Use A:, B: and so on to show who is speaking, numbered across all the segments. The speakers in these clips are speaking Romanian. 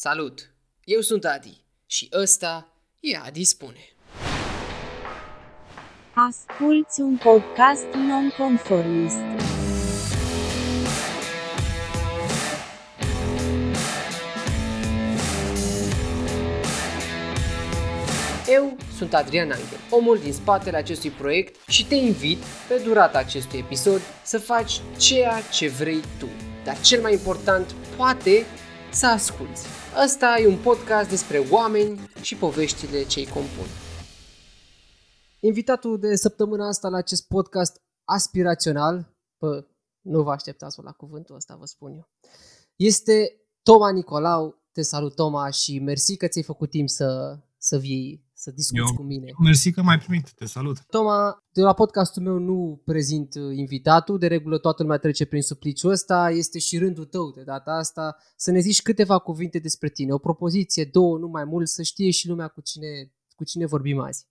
A: Salut! Eu sunt Adi și ăsta e Adi Spune.
B: Asculți un podcast non-conformist.
A: Eu sunt Adrian Angel, omul din spatele acestui proiect și te invit pe durata acestui episod să faci ceea ce vrei tu. Dar cel mai important, poate să asculți. Ăsta e un podcast despre oameni și poveștile ce îi compun. Invitatul de săptămâna asta la acest podcast aspirațional, bă, nu vă așteptați la cuvântul ăsta, vă spun eu, este Toma Nicolau. Te salut, Toma, și mersi că ți-ai făcut timp să, să vii să discuți
C: Eu-
A: cu mine.
C: Mersi că m-ai primit, te salut.
A: Toma, de la podcastul meu nu prezint uh, invitatul, de regulă toată lumea trece prin supliciul ăsta, este și rândul tău de data asta să ne zici câteva cuvinte despre tine, o propoziție, două, nu mai mult, să știe și lumea cu cine, cu cine vorbim azi.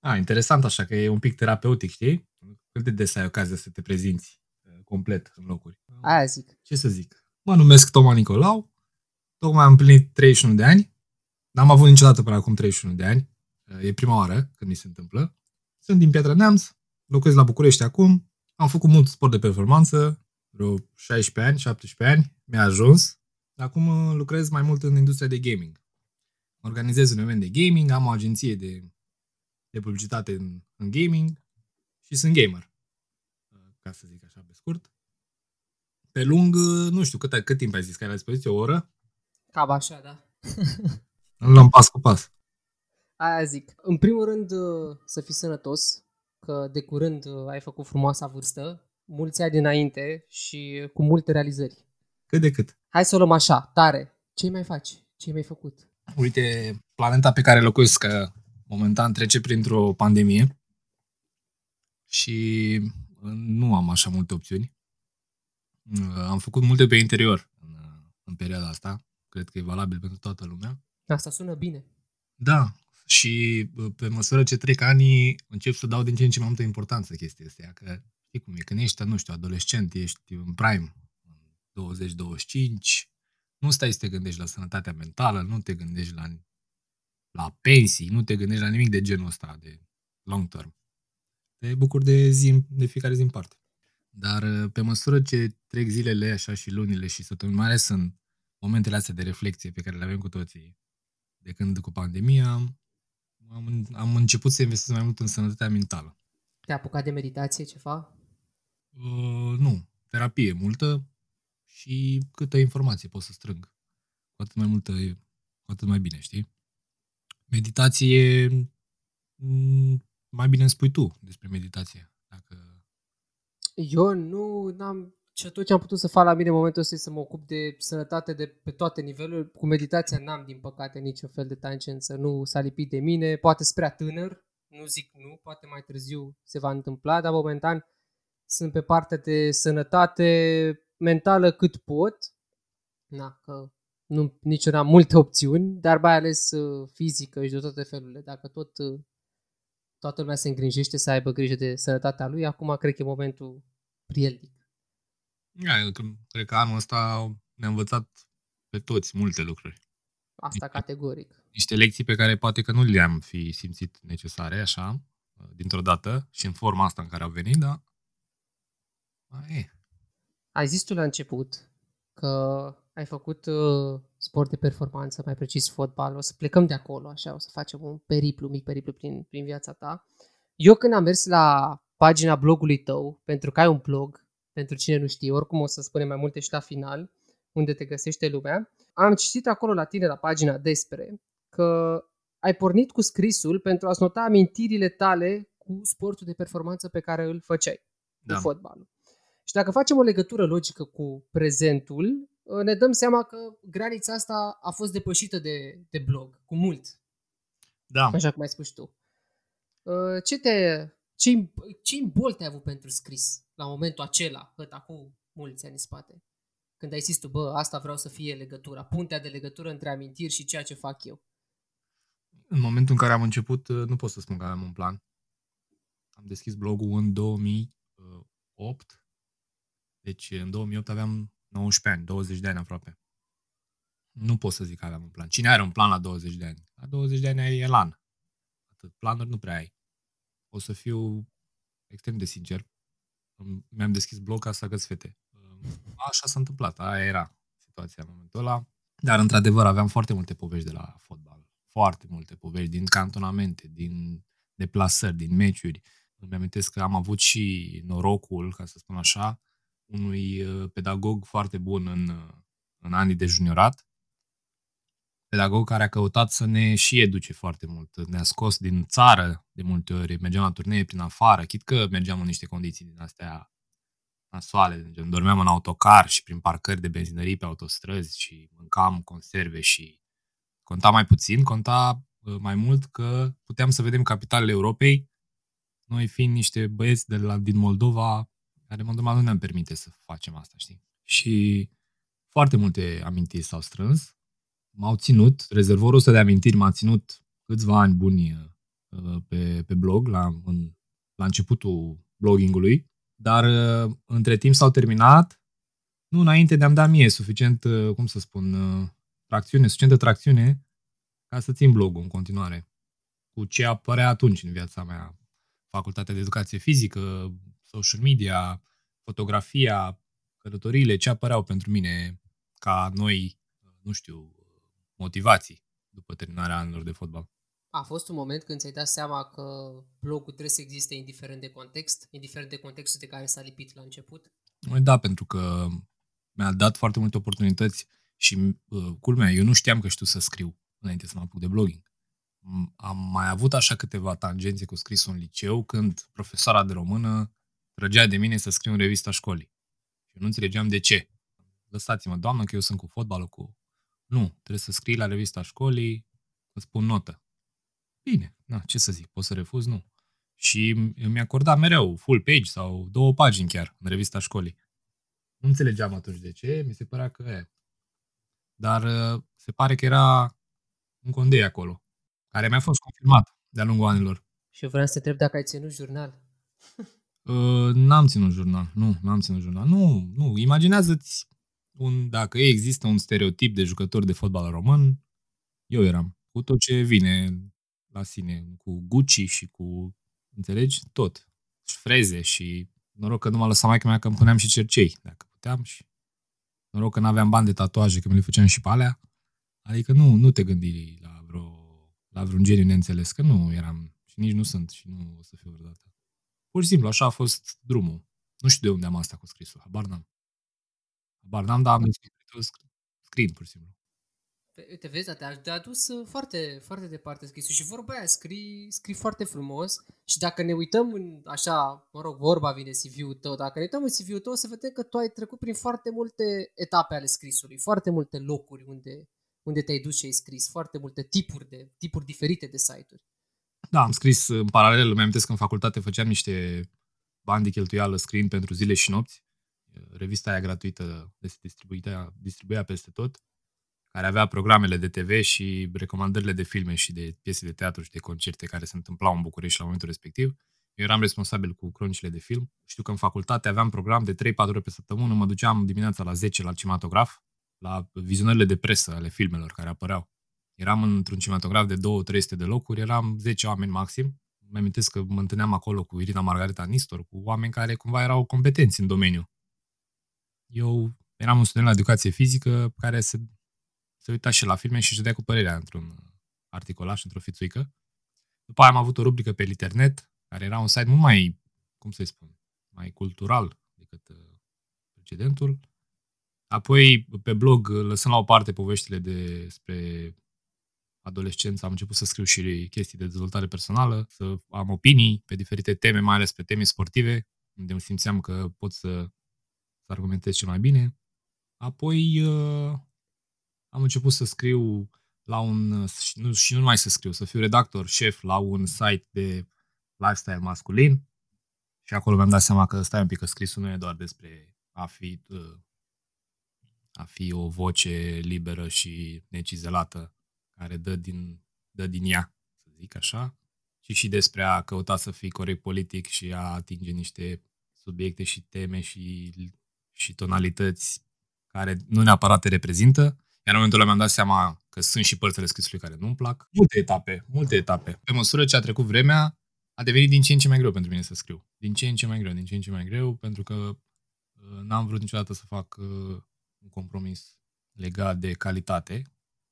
C: A, interesant așa, că e un pic terapeutic, știi? Cât de des ai ocazia să te prezinți uh, complet în locuri.
A: Aia zic.
C: Ce să zic? Mă numesc Toma Nicolau, tocmai am împlinit 31 de ani, n-am avut niciodată până acum 31 de ani, Uh, e prima oară când mi se întâmplă. Sunt din Piatra Neamț, locuiesc la București acum, am făcut mult sport de performanță, vreo 16 ani, 17 ani, mi-a ajuns. Acum uh, lucrez mai mult în industria de gaming. Organizez un event de gaming, am o agenție de, de publicitate în, în gaming și sunt gamer, uh, ca să zic așa pe scurt. Pe lung, uh, nu știu, cât, cât timp ai zis că ai la dispoziție? O oră?
A: Cam așa, da.
C: Îl luăm pas cu pas.
A: Aia zic. În primul rând uh, să fii sănătos, că de curând uh, ai făcut frumoasa vârstă, mulți ani dinainte și cu multe realizări.
C: Cât de cât.
A: Hai să o luăm așa, tare. Ce mai faci? Ce mai făcut?
C: Uite, planeta pe care locuiesc uh, momentan trece printr-o pandemie și uh, nu am așa multe opțiuni. Uh, Am făcut multe pe interior în, uh, în perioada asta. Cred că e valabil pentru toată lumea.
A: Asta sună bine.
C: Da, și bă, pe măsură ce trec anii, încep să dau din ce în ce mai multă importanță chestia asta, că știi cum e, când ești, nu știu, adolescent, ești în prime, 20-25, nu stai să te gândești la sănătatea mentală, nu te gândești la, la pensii, nu te gândești la nimic de genul ăsta, de long term. Te bucuri de, zi, de fiecare zi în parte. Dar uh, pe măsură ce trec zilele așa și lunile și săptămâni, mai ales în momentele astea de reflexie pe care le avem cu toții, de când cu pandemia, am, am început să investesc mai mult în sănătatea mentală.
A: Te-ai apucat de meditație ceva?
C: Uh, nu, terapie multă și câtă informație pot să strâng. Cu atât mai multă, cu atât mai bine, știi? Meditație, m, mai bine îmi spui tu despre meditație. Dacă...
A: Eu nu am ce tot ce am putut să fac la mine în momentul ăsta e să mă ocup de sănătate de pe toate nivelurile. Cu meditația n-am, din păcate, niciun fel de tangență. Nu s-a lipit de mine. Poate spre prea tânăr, nu zic nu, poate mai târziu se va întâmpla, dar momentan sunt pe partea de sănătate mentală cât pot. Na, că nu, nici eu n-am multe opțiuni, dar mai ales uh, fizică și de toate felurile. Dacă tot uh, toată lumea se îngrijește să aibă grijă de sănătatea lui, acum cred că e momentul prielnic.
C: Ja, eu cred- cred că anul ăsta ne-a învățat pe toți multe lucruri.
A: Asta categoric.
C: Niște lecții pe care poate că nu le-am fi simțit necesare, așa, dintr-o dată și în forma asta în care au venit, dar mai e.
A: Ai zis tu la început că ai făcut uh, sport de performanță, mai precis fotbal. O să plecăm de acolo, așa, o să facem un periplu, mic periplu prin, prin viața ta. Eu când am mers la pagina blogului tău, pentru că ai un blog, pentru cine nu știe, oricum o să spunem mai multe și la final, unde te găsește lumea, am citit acolo la tine, la pagina despre, că ai pornit cu scrisul pentru a-ți nota amintirile tale cu sportul de performanță pe care îl făceai,
C: Da.
A: cu fotbalul. Și dacă facem o legătură logică cu prezentul, uh, ne dăm seama că granița asta a fost depășită de, de blog, cu mult,
C: Da.
A: așa cum ai spus tu. Uh, Ce te, ce, im- ce imbol te-ai avut pentru scris la momentul acela, cât acum mulți ani în spate? Când ai zis tu, bă, asta vreau să fie legătura, puntea de legătură între amintiri și ceea ce fac eu.
C: În momentul în care am început, nu pot să spun că aveam un plan. Am deschis blogul în 2008. Deci în 2008 aveam 19 ani, 20 de ani aproape. Nu pot să zic că aveam un plan. Cine are un plan la 20 de ani? La 20 de ani ai elan. Atât. Planuri nu prea ai. O să fiu extrem de sincer. Îmi- Mi-am deschis blog ca să agăț fete. Așa s-a întâmplat. Aia era situația în momentul ăla. Dar, într-adevăr, aveam foarte multe povești de la fotbal. Foarte multe povești din cantonamente, din deplasări, din meciuri. Îmi amintesc că am avut și norocul, ca să spun așa, unui uh, pedagog foarte bun în, uh, în anii de juniorat. Pedagog care a căutat să ne și educe foarte mult. Ne-a scos din țară de multe ori, mergeam la turnee prin afară, chit că mergeam în niște condiții din astea nasoale, gen, dormeam în autocar și prin parcări de benzinării pe autostrăzi și mâncam conserve și conta mai puțin, conta uh, mai mult că puteam să vedem capitalele Europei, noi fiind niște băieți de la, din Moldova, care Moldova nu ne-am permite să facem asta, știi? Și foarte multe amintiri s-au strâns, m-au ținut, rezervorul ăsta de amintiri m-a ținut câțiva ani buni uh, pe, pe blog, la, în, la începutul bloggingului, dar uh, între timp s-au terminat, nu înainte de a-mi da mie suficient, uh, cum să spun, uh, tracțiune, suficientă tracțiune ca să țin blogul în continuare. Cu ce apărea atunci în viața mea. Facultatea de educație fizică, social media, fotografia, călătoriile, ce apăreau pentru mine ca noi, nu știu, motivații după terminarea anilor de fotbal.
A: A fost un moment când ți-ai dat seama că blogul trebuie să existe indiferent de context, indiferent de contextul de care s-a lipit la început?
C: Da, pentru că mi-a dat foarte multe oportunități și, uh, culmea, eu nu știam că știu să scriu înainte să mă apuc de blogging. M- Am mai avut așa câteva tangențe cu scrisul în liceu când profesoara de română trăgea de mine să scriu în revista școlii. Și eu nu înțelegeam de ce. Lăsați-mă, doamnă, că eu sunt cu fotbalul, cu... Nu, trebuie să scrii la revista școlii, să spun notă. Bine, na, ce să zic, pot să refuz? Nu. Și mi acorda mereu full page sau două pagini chiar în revista școlii. Nu înțelegeam atunci de ce, mi se părea că e. Dar uh, se pare că era un condei acolo, care mi-a fost confirmat de-a lungul anilor.
A: Și eu vreau să te întreb dacă ai ținut jurnal.
C: Uh, n-am ținut jurnal, nu, n-am ținut jurnal. Nu, nu, imaginează-ți un, dacă există un stereotip de jucător de fotbal român, eu eram. Cu tot ce vine la sine, cu Gucci și cu, înțelegi, tot. Și freze și noroc că nu m-a lăsat mai mea că îmi puneam și cercei, dacă puteam și noroc că n-aveam bani de tatuaje, că mi le făceam și pe alea. Adică nu, nu te gândi la vreo, la vreun geniu neînțeles, că nu eram și nici nu sunt și nu o să fiu vreodată. Pur și simplu, așa a fost drumul. Nu știu de unde am asta cu scrisul, habar n-am. Habar n-am, dar am descoperit scriind, pur și simplu.
A: Pe- Uite, vezi, te-a te-a adus uh, foarte, foarte departe scrisul și vorba aia, scrii, scrii foarte frumos și dacă ne uităm în, așa, mă rog, vorba vine CV-ul tău, dacă ne uităm în CV-ul tău, o să vedem că tu ai trecut prin foarte multe etape ale scrisului, foarte multe locuri unde, unde te-ai dus și ai scris, foarte multe tipuri, de, tipuri diferite de site-uri.
C: Da, am scris în paralel, îmi amintesc că în facultate făceam niște bani de cheltuială scriind pentru zile și nopți. Revista aia gratuită se distribuia, distribuia peste tot, care avea programele de TV și recomandările de filme și de piese de teatru și de concerte care se întâmplau în București la momentul respectiv. Eu eram responsabil cu cronicile de film. Știu că în facultate aveam program de 3-4 ore pe săptămână, mă duceam dimineața la 10 la cinematograf, la vizionările de presă ale filmelor care apăreau. Eram într-un cinematograf de 2-300 de locuri, eram 10 oameni maxim. Mă amintesc că mă întâlneam acolo cu Irina Margareta Nistor, cu oameni care cumva erau competenți în domeniu. Eu eram un student la educație fizică care se, se uita și la filme și își dădea cu părerea într-un articolaș, într-o fițuică. După aia am avut o rubrică pe internet, care era un site mult mai, cum să spun, mai cultural decât uh, precedentul. Apoi, pe blog, lăsând la o parte poveștile despre adolescență, am început să scriu și chestii de dezvoltare personală, să am opinii pe diferite teme, mai ales pe teme sportive, unde îmi simțeam că pot să, să argumentez cel mai bine. Apoi uh, am început să scriu la un, și nu, și nu numai să scriu, să fiu redactor șef la un site de lifestyle masculin și acolo mi-am dat seama că stai un pic, că scrisul nu e doar despre a fi, uh, a fi o voce liberă și necizelată care dă din, dă din ea, să zic așa, ci și despre a căuta să fii corect politic și a atinge niște subiecte și teme și, și tonalități care nu neapărat te reprezintă. Iar în momentul ăla mi-am dat seama că sunt și părțile scrisului care nu-mi plac. Multe etape, multe etape. Pe măsură ce a trecut vremea, a devenit din ce în ce mai greu pentru mine să scriu. Din ce în ce mai greu, din ce în ce mai greu, pentru că uh, n-am vrut niciodată să fac uh, un compromis legat de calitate,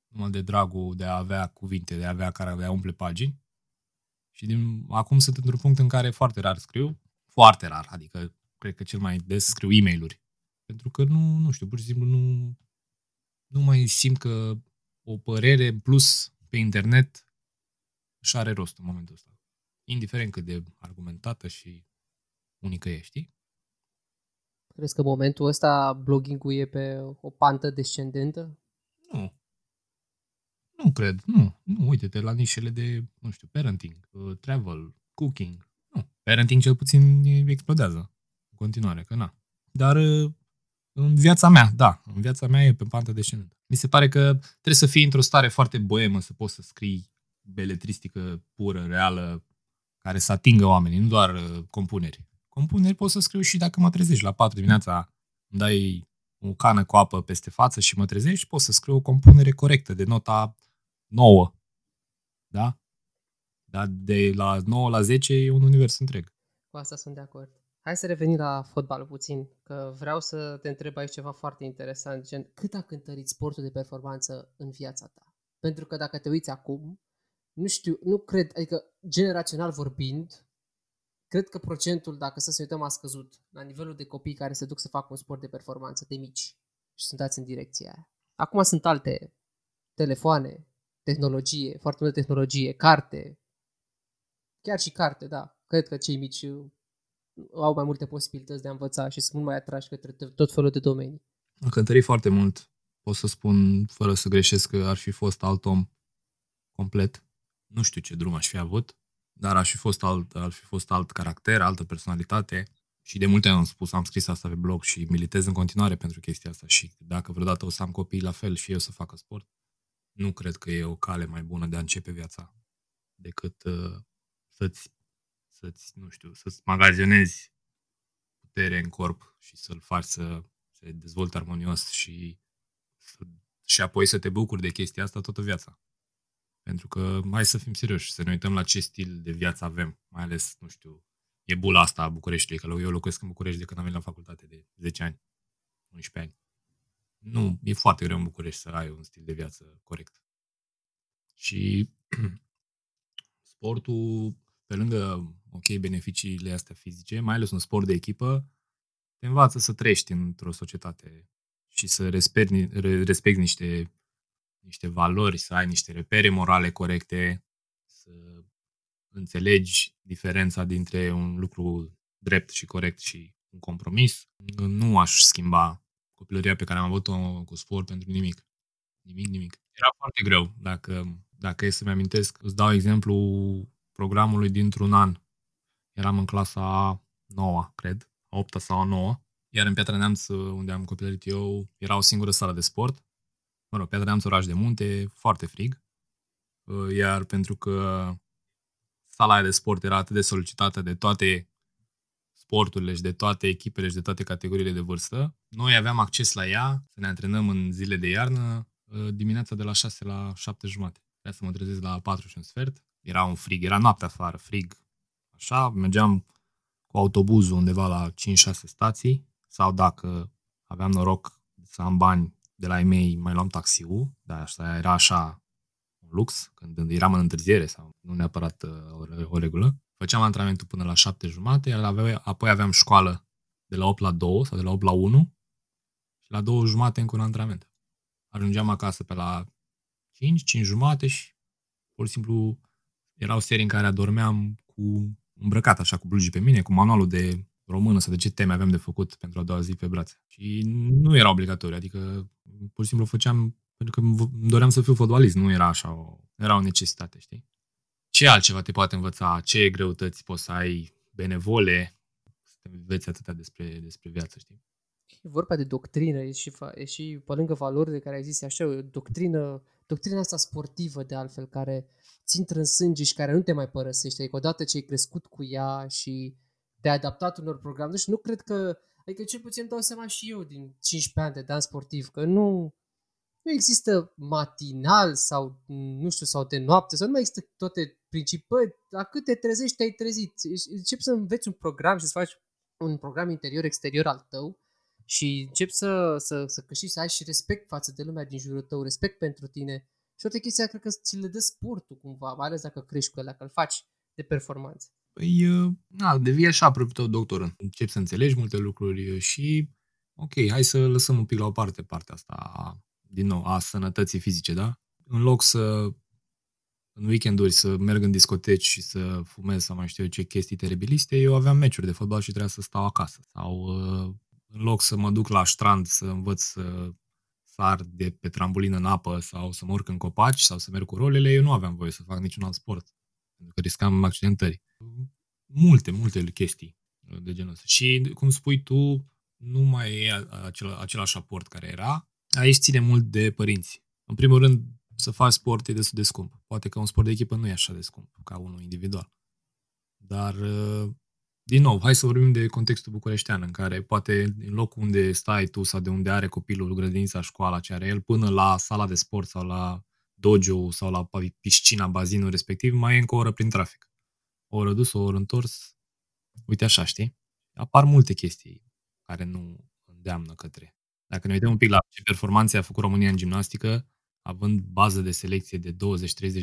C: numai de dragul de a avea cuvinte, de a avea care de a umple pagini. Și din, acum sunt într-un punct în care foarte rar scriu, foarte rar, adică cred că cel mai des scriu e mail Pentru că nu, nu știu, pur și simplu nu, nu mai simt că o părere în plus pe internet își are rost în momentul ăsta. Indiferent cât de argumentată și unică e, știi?
A: Crezi că momentul ăsta blogging-ul e pe o pantă descendentă?
C: Nu. Nu cred, nu. Nu, uite-te la nișele de, nu știu, parenting, uh, travel, cooking. Nu. Parenting cel puțin explodează în continuare, că na. Dar uh, în viața mea, da, în viața mea e pe pantă descendentă. Mi se pare că trebuie să fii într-o stare foarte boemă să poți să scrii beletristică pură, reală, care să atingă oamenii, nu doar uh, compuneri. Compuneri pot să scriu și dacă mă trezești la 4 dimineața, îmi dai o cană cu apă peste față și mă trezești, pot să scriu o compunere corectă de nota 9. Da? Dar de la 9 la 10 e un univers întreg.
A: Cu asta sunt de acord. Hai să revenim la fotbal puțin, că vreau să te întreb aici ceva foarte interesant, gen cât a cântărit sportul de performanță în viața ta? Pentru că dacă te uiți acum, nu știu, nu cred, adică generațional vorbind, cred că procentul, dacă să se uităm, a scăzut la nivelul de copii care se duc să facă un sport de performanță, de mici, și sunt dați în direcția aia. Acum sunt alte telefoane, tehnologie, foarte multă tehnologie, carte, chiar și carte, da. Cred că cei mici au mai multe posibilități de a învăța și sunt mult mai atrași către tot felul de domenii.
C: Am cântărit foarte mult. Pot să spun, fără să greșesc, că ar fi fost alt om complet. Nu știu ce drum aș fi avut, dar aș fi fost alt, ar fi fost alt caracter, altă personalitate. Și de multe am spus, am scris asta pe blog și militez în continuare pentru chestia asta și dacă vreodată o să am copii la fel și eu să facă sport, nu cred că e o cale mai bună de a începe viața decât uh, să-ți să-ți, nu știu, să-ți magazionezi putere în corp și să-l faci să se dezvolte armonios și, să, și apoi să te bucuri de chestia asta toată viața. Pentru că, mai să fim serioși, să ne uităm la ce stil de viață avem, mai ales, nu știu, e bula asta a Bucureștiului, că eu locuiesc în București de când am venit la facultate de 10 ani, 11 ani. Nu, e foarte greu în București să ai un stil de viață corect. Și sportul pe lângă, ok, beneficiile astea fizice, mai ales un sport de echipă, te învață să trăiești într-o societate și să respecti, respecti niște, niște valori, să ai niște repere morale corecte, să înțelegi diferența dintre un lucru drept și corect și un compromis. Nu aș schimba copilăria pe care am avut-o cu sport pentru nimic. Nimic, nimic. Era foarte greu. Dacă, dacă e să-mi amintesc, îți dau exemplu programului dintr-un an. Eram în clasa 9, cred, a 8 sau a 9, iar în Piatra Neamț, unde am copilărit eu, era o singură sală de sport. Mă rog, Piatra Neamț, oraș de munte, foarte frig. Uh, iar pentru că sala aia de sport era atât de solicitată de toate sporturile și de toate echipele și de toate categoriile de vârstă, noi aveam acces la ea să ne antrenăm în zile de iarnă uh, dimineața de la 6 la 7 jumate. Trebuia să mă trezesc la 4 și un sfert era un frig, era noaptea afară, frig. Așa, mergeam cu autobuzul undeva la 5-6 stații sau dacă aveam noroc să am bani de la ei mei, mai luam taxiul, dar asta era așa un lux, când eram în întârziere sau nu neapărat uh, o, o regulă. Făceam antrenamentul până la 7 jumate, iar apoi aveam școală de la 8 la 2 sau de la 8 la 1 și la 2 jumate încă un antrenament. Ajungeam acasă pe la 5, 5 jumate și pur și simplu erau serii în care adormeam cu îmbrăcat așa cu blugi pe mine, cu manualul de română sau de ce teme aveam de făcut pentru a doua zi pe brațe. Și nu era obligatoriu, adică pur și simplu făceam pentru că îmi doream să fiu fotbalist, nu era așa o, era o necesitate, știi? Ce altceva te poate învăța? Ce greutăți poți să ai benevole să te înveți atâta despre, despre viață, știi?
A: E vorba de doctrină, e și, e și pe lângă valori de care ai zis așa, o doctrină, doctrina asta sportivă de altfel, care ți intră în sânge și care nu te mai părăsește. Adică odată ce ai crescut cu ea și te-ai adaptat unor programe, deci nu cred că, adică cel puțin dau seama și eu din 15 ani de dan sportiv, că nu, nu există matinal sau, nu știu, sau de noapte, sau nu mai există toate principii. La cât te trezești, te-ai trezit. Începi să înveți un program și să faci un program interior-exterior al tău și începi să, să, să câștigi, să ai și respect față de lumea din jurul tău, respect pentru tine. Și toate chestia cred că ți le dă sportul cumva, mai ales dacă crești cu ele, dacă îl faci de performanță.
C: Păi, na, devii așa propriul tău doctor. Începi să înțelegi multe lucruri și, ok, hai să lăsăm un pic la o parte partea asta, din nou, a sănătății fizice, da? În loc să în weekenduri să merg în discoteci și să fumez sau mai știu eu ce chestii teribiliste, eu aveam meciuri de fotbal și trebuia să stau acasă. Sau în loc să mă duc la strand să învăț să sar de pe trambulină în apă sau să mă urc în copaci sau să merg cu rolele, eu nu aveam voie să fac niciun alt sport. Pentru că riscam accidentări. Multe, multe chestii de genul ăsta. Și, cum spui tu, nu mai e acel, același aport care era. Aici ține mult de părinți. În primul rând, să faci sport e destul de scump. Poate că un sport de echipă nu e așa de scump ca unul individual. Dar din nou, hai să vorbim de contextul bucureștean, în care poate în locul unde stai tu sau de unde are copilul grădinița, școala ce are el, până la sala de sport sau la dojo sau la piscina, bazinul respectiv, mai e încă o oră prin trafic. O oră dus, o oră întors. Uite așa, știi? Apar multe chestii care nu îndeamnă către. Dacă ne uităm un pic la ce performanțe a făcut România în gimnastică, având bază de selecție de 20-30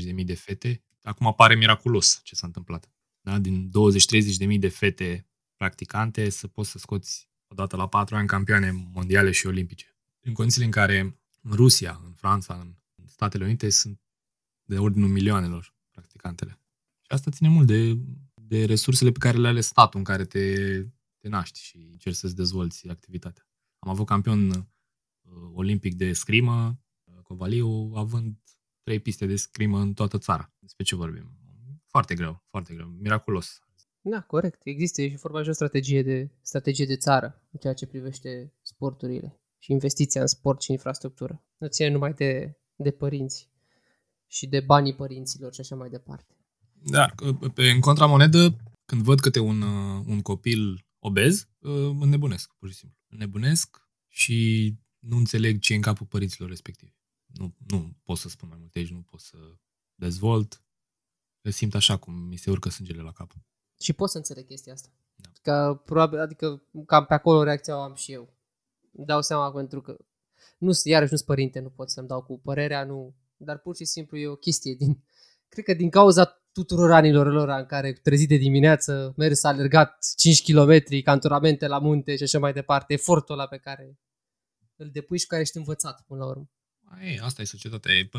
C: de mii de fete, acum apare miraculos ce s-a întâmplat da? din 20-30 de mii de fete practicante să poți să scoți odată la patru ani campioane mondiale și olimpice. În condițiile în care în Rusia, în Franța, în Statele Unite sunt de ordinul milioanelor practicantele. Și asta ține mult de, de resursele pe care le are statul în care te, te naști și încerci să-ți dezvolți activitatea. Am avut campion uh, olimpic de scrimă, uh, Covaliu, având trei piste de scrimă în toată țara. Despre ce vorbim? Foarte greu, foarte greu, miraculos.
A: Da, corect. Există și vorba și o strategie de, strategie de țară în ceea ce privește sporturile și investiția în sport și infrastructură. Nu ține numai de, de părinți și de banii părinților și așa mai departe.
C: Da, pe, în contramonedă, când văd câte un, uh, un copil obez, uh, înnebunesc, pur și simplu. Înnebunesc și nu înțeleg ce e în capul părinților respectivi. Nu, nu pot să spun mai multe aici, nu pot să dezvolt simt așa cum mi se urcă sângele la cap.
A: Și pot să înțeleg chestia asta. Da. Că, probabil, adică cam pe acolo reacția o am și eu. Îmi dau seama pentru că nu, iarăși nu sunt părinte, nu pot să-mi dau cu părerea, nu, dar pur și simplu e o chestie din, cred că din cauza tuturor anilor lor în care trezit de dimineață, mers, alergat 5 km, canturamente la munte și așa mai departe, efortul ăla pe care îl depui și cu care ești învățat până la urmă.
C: Ei, asta e societatea, e,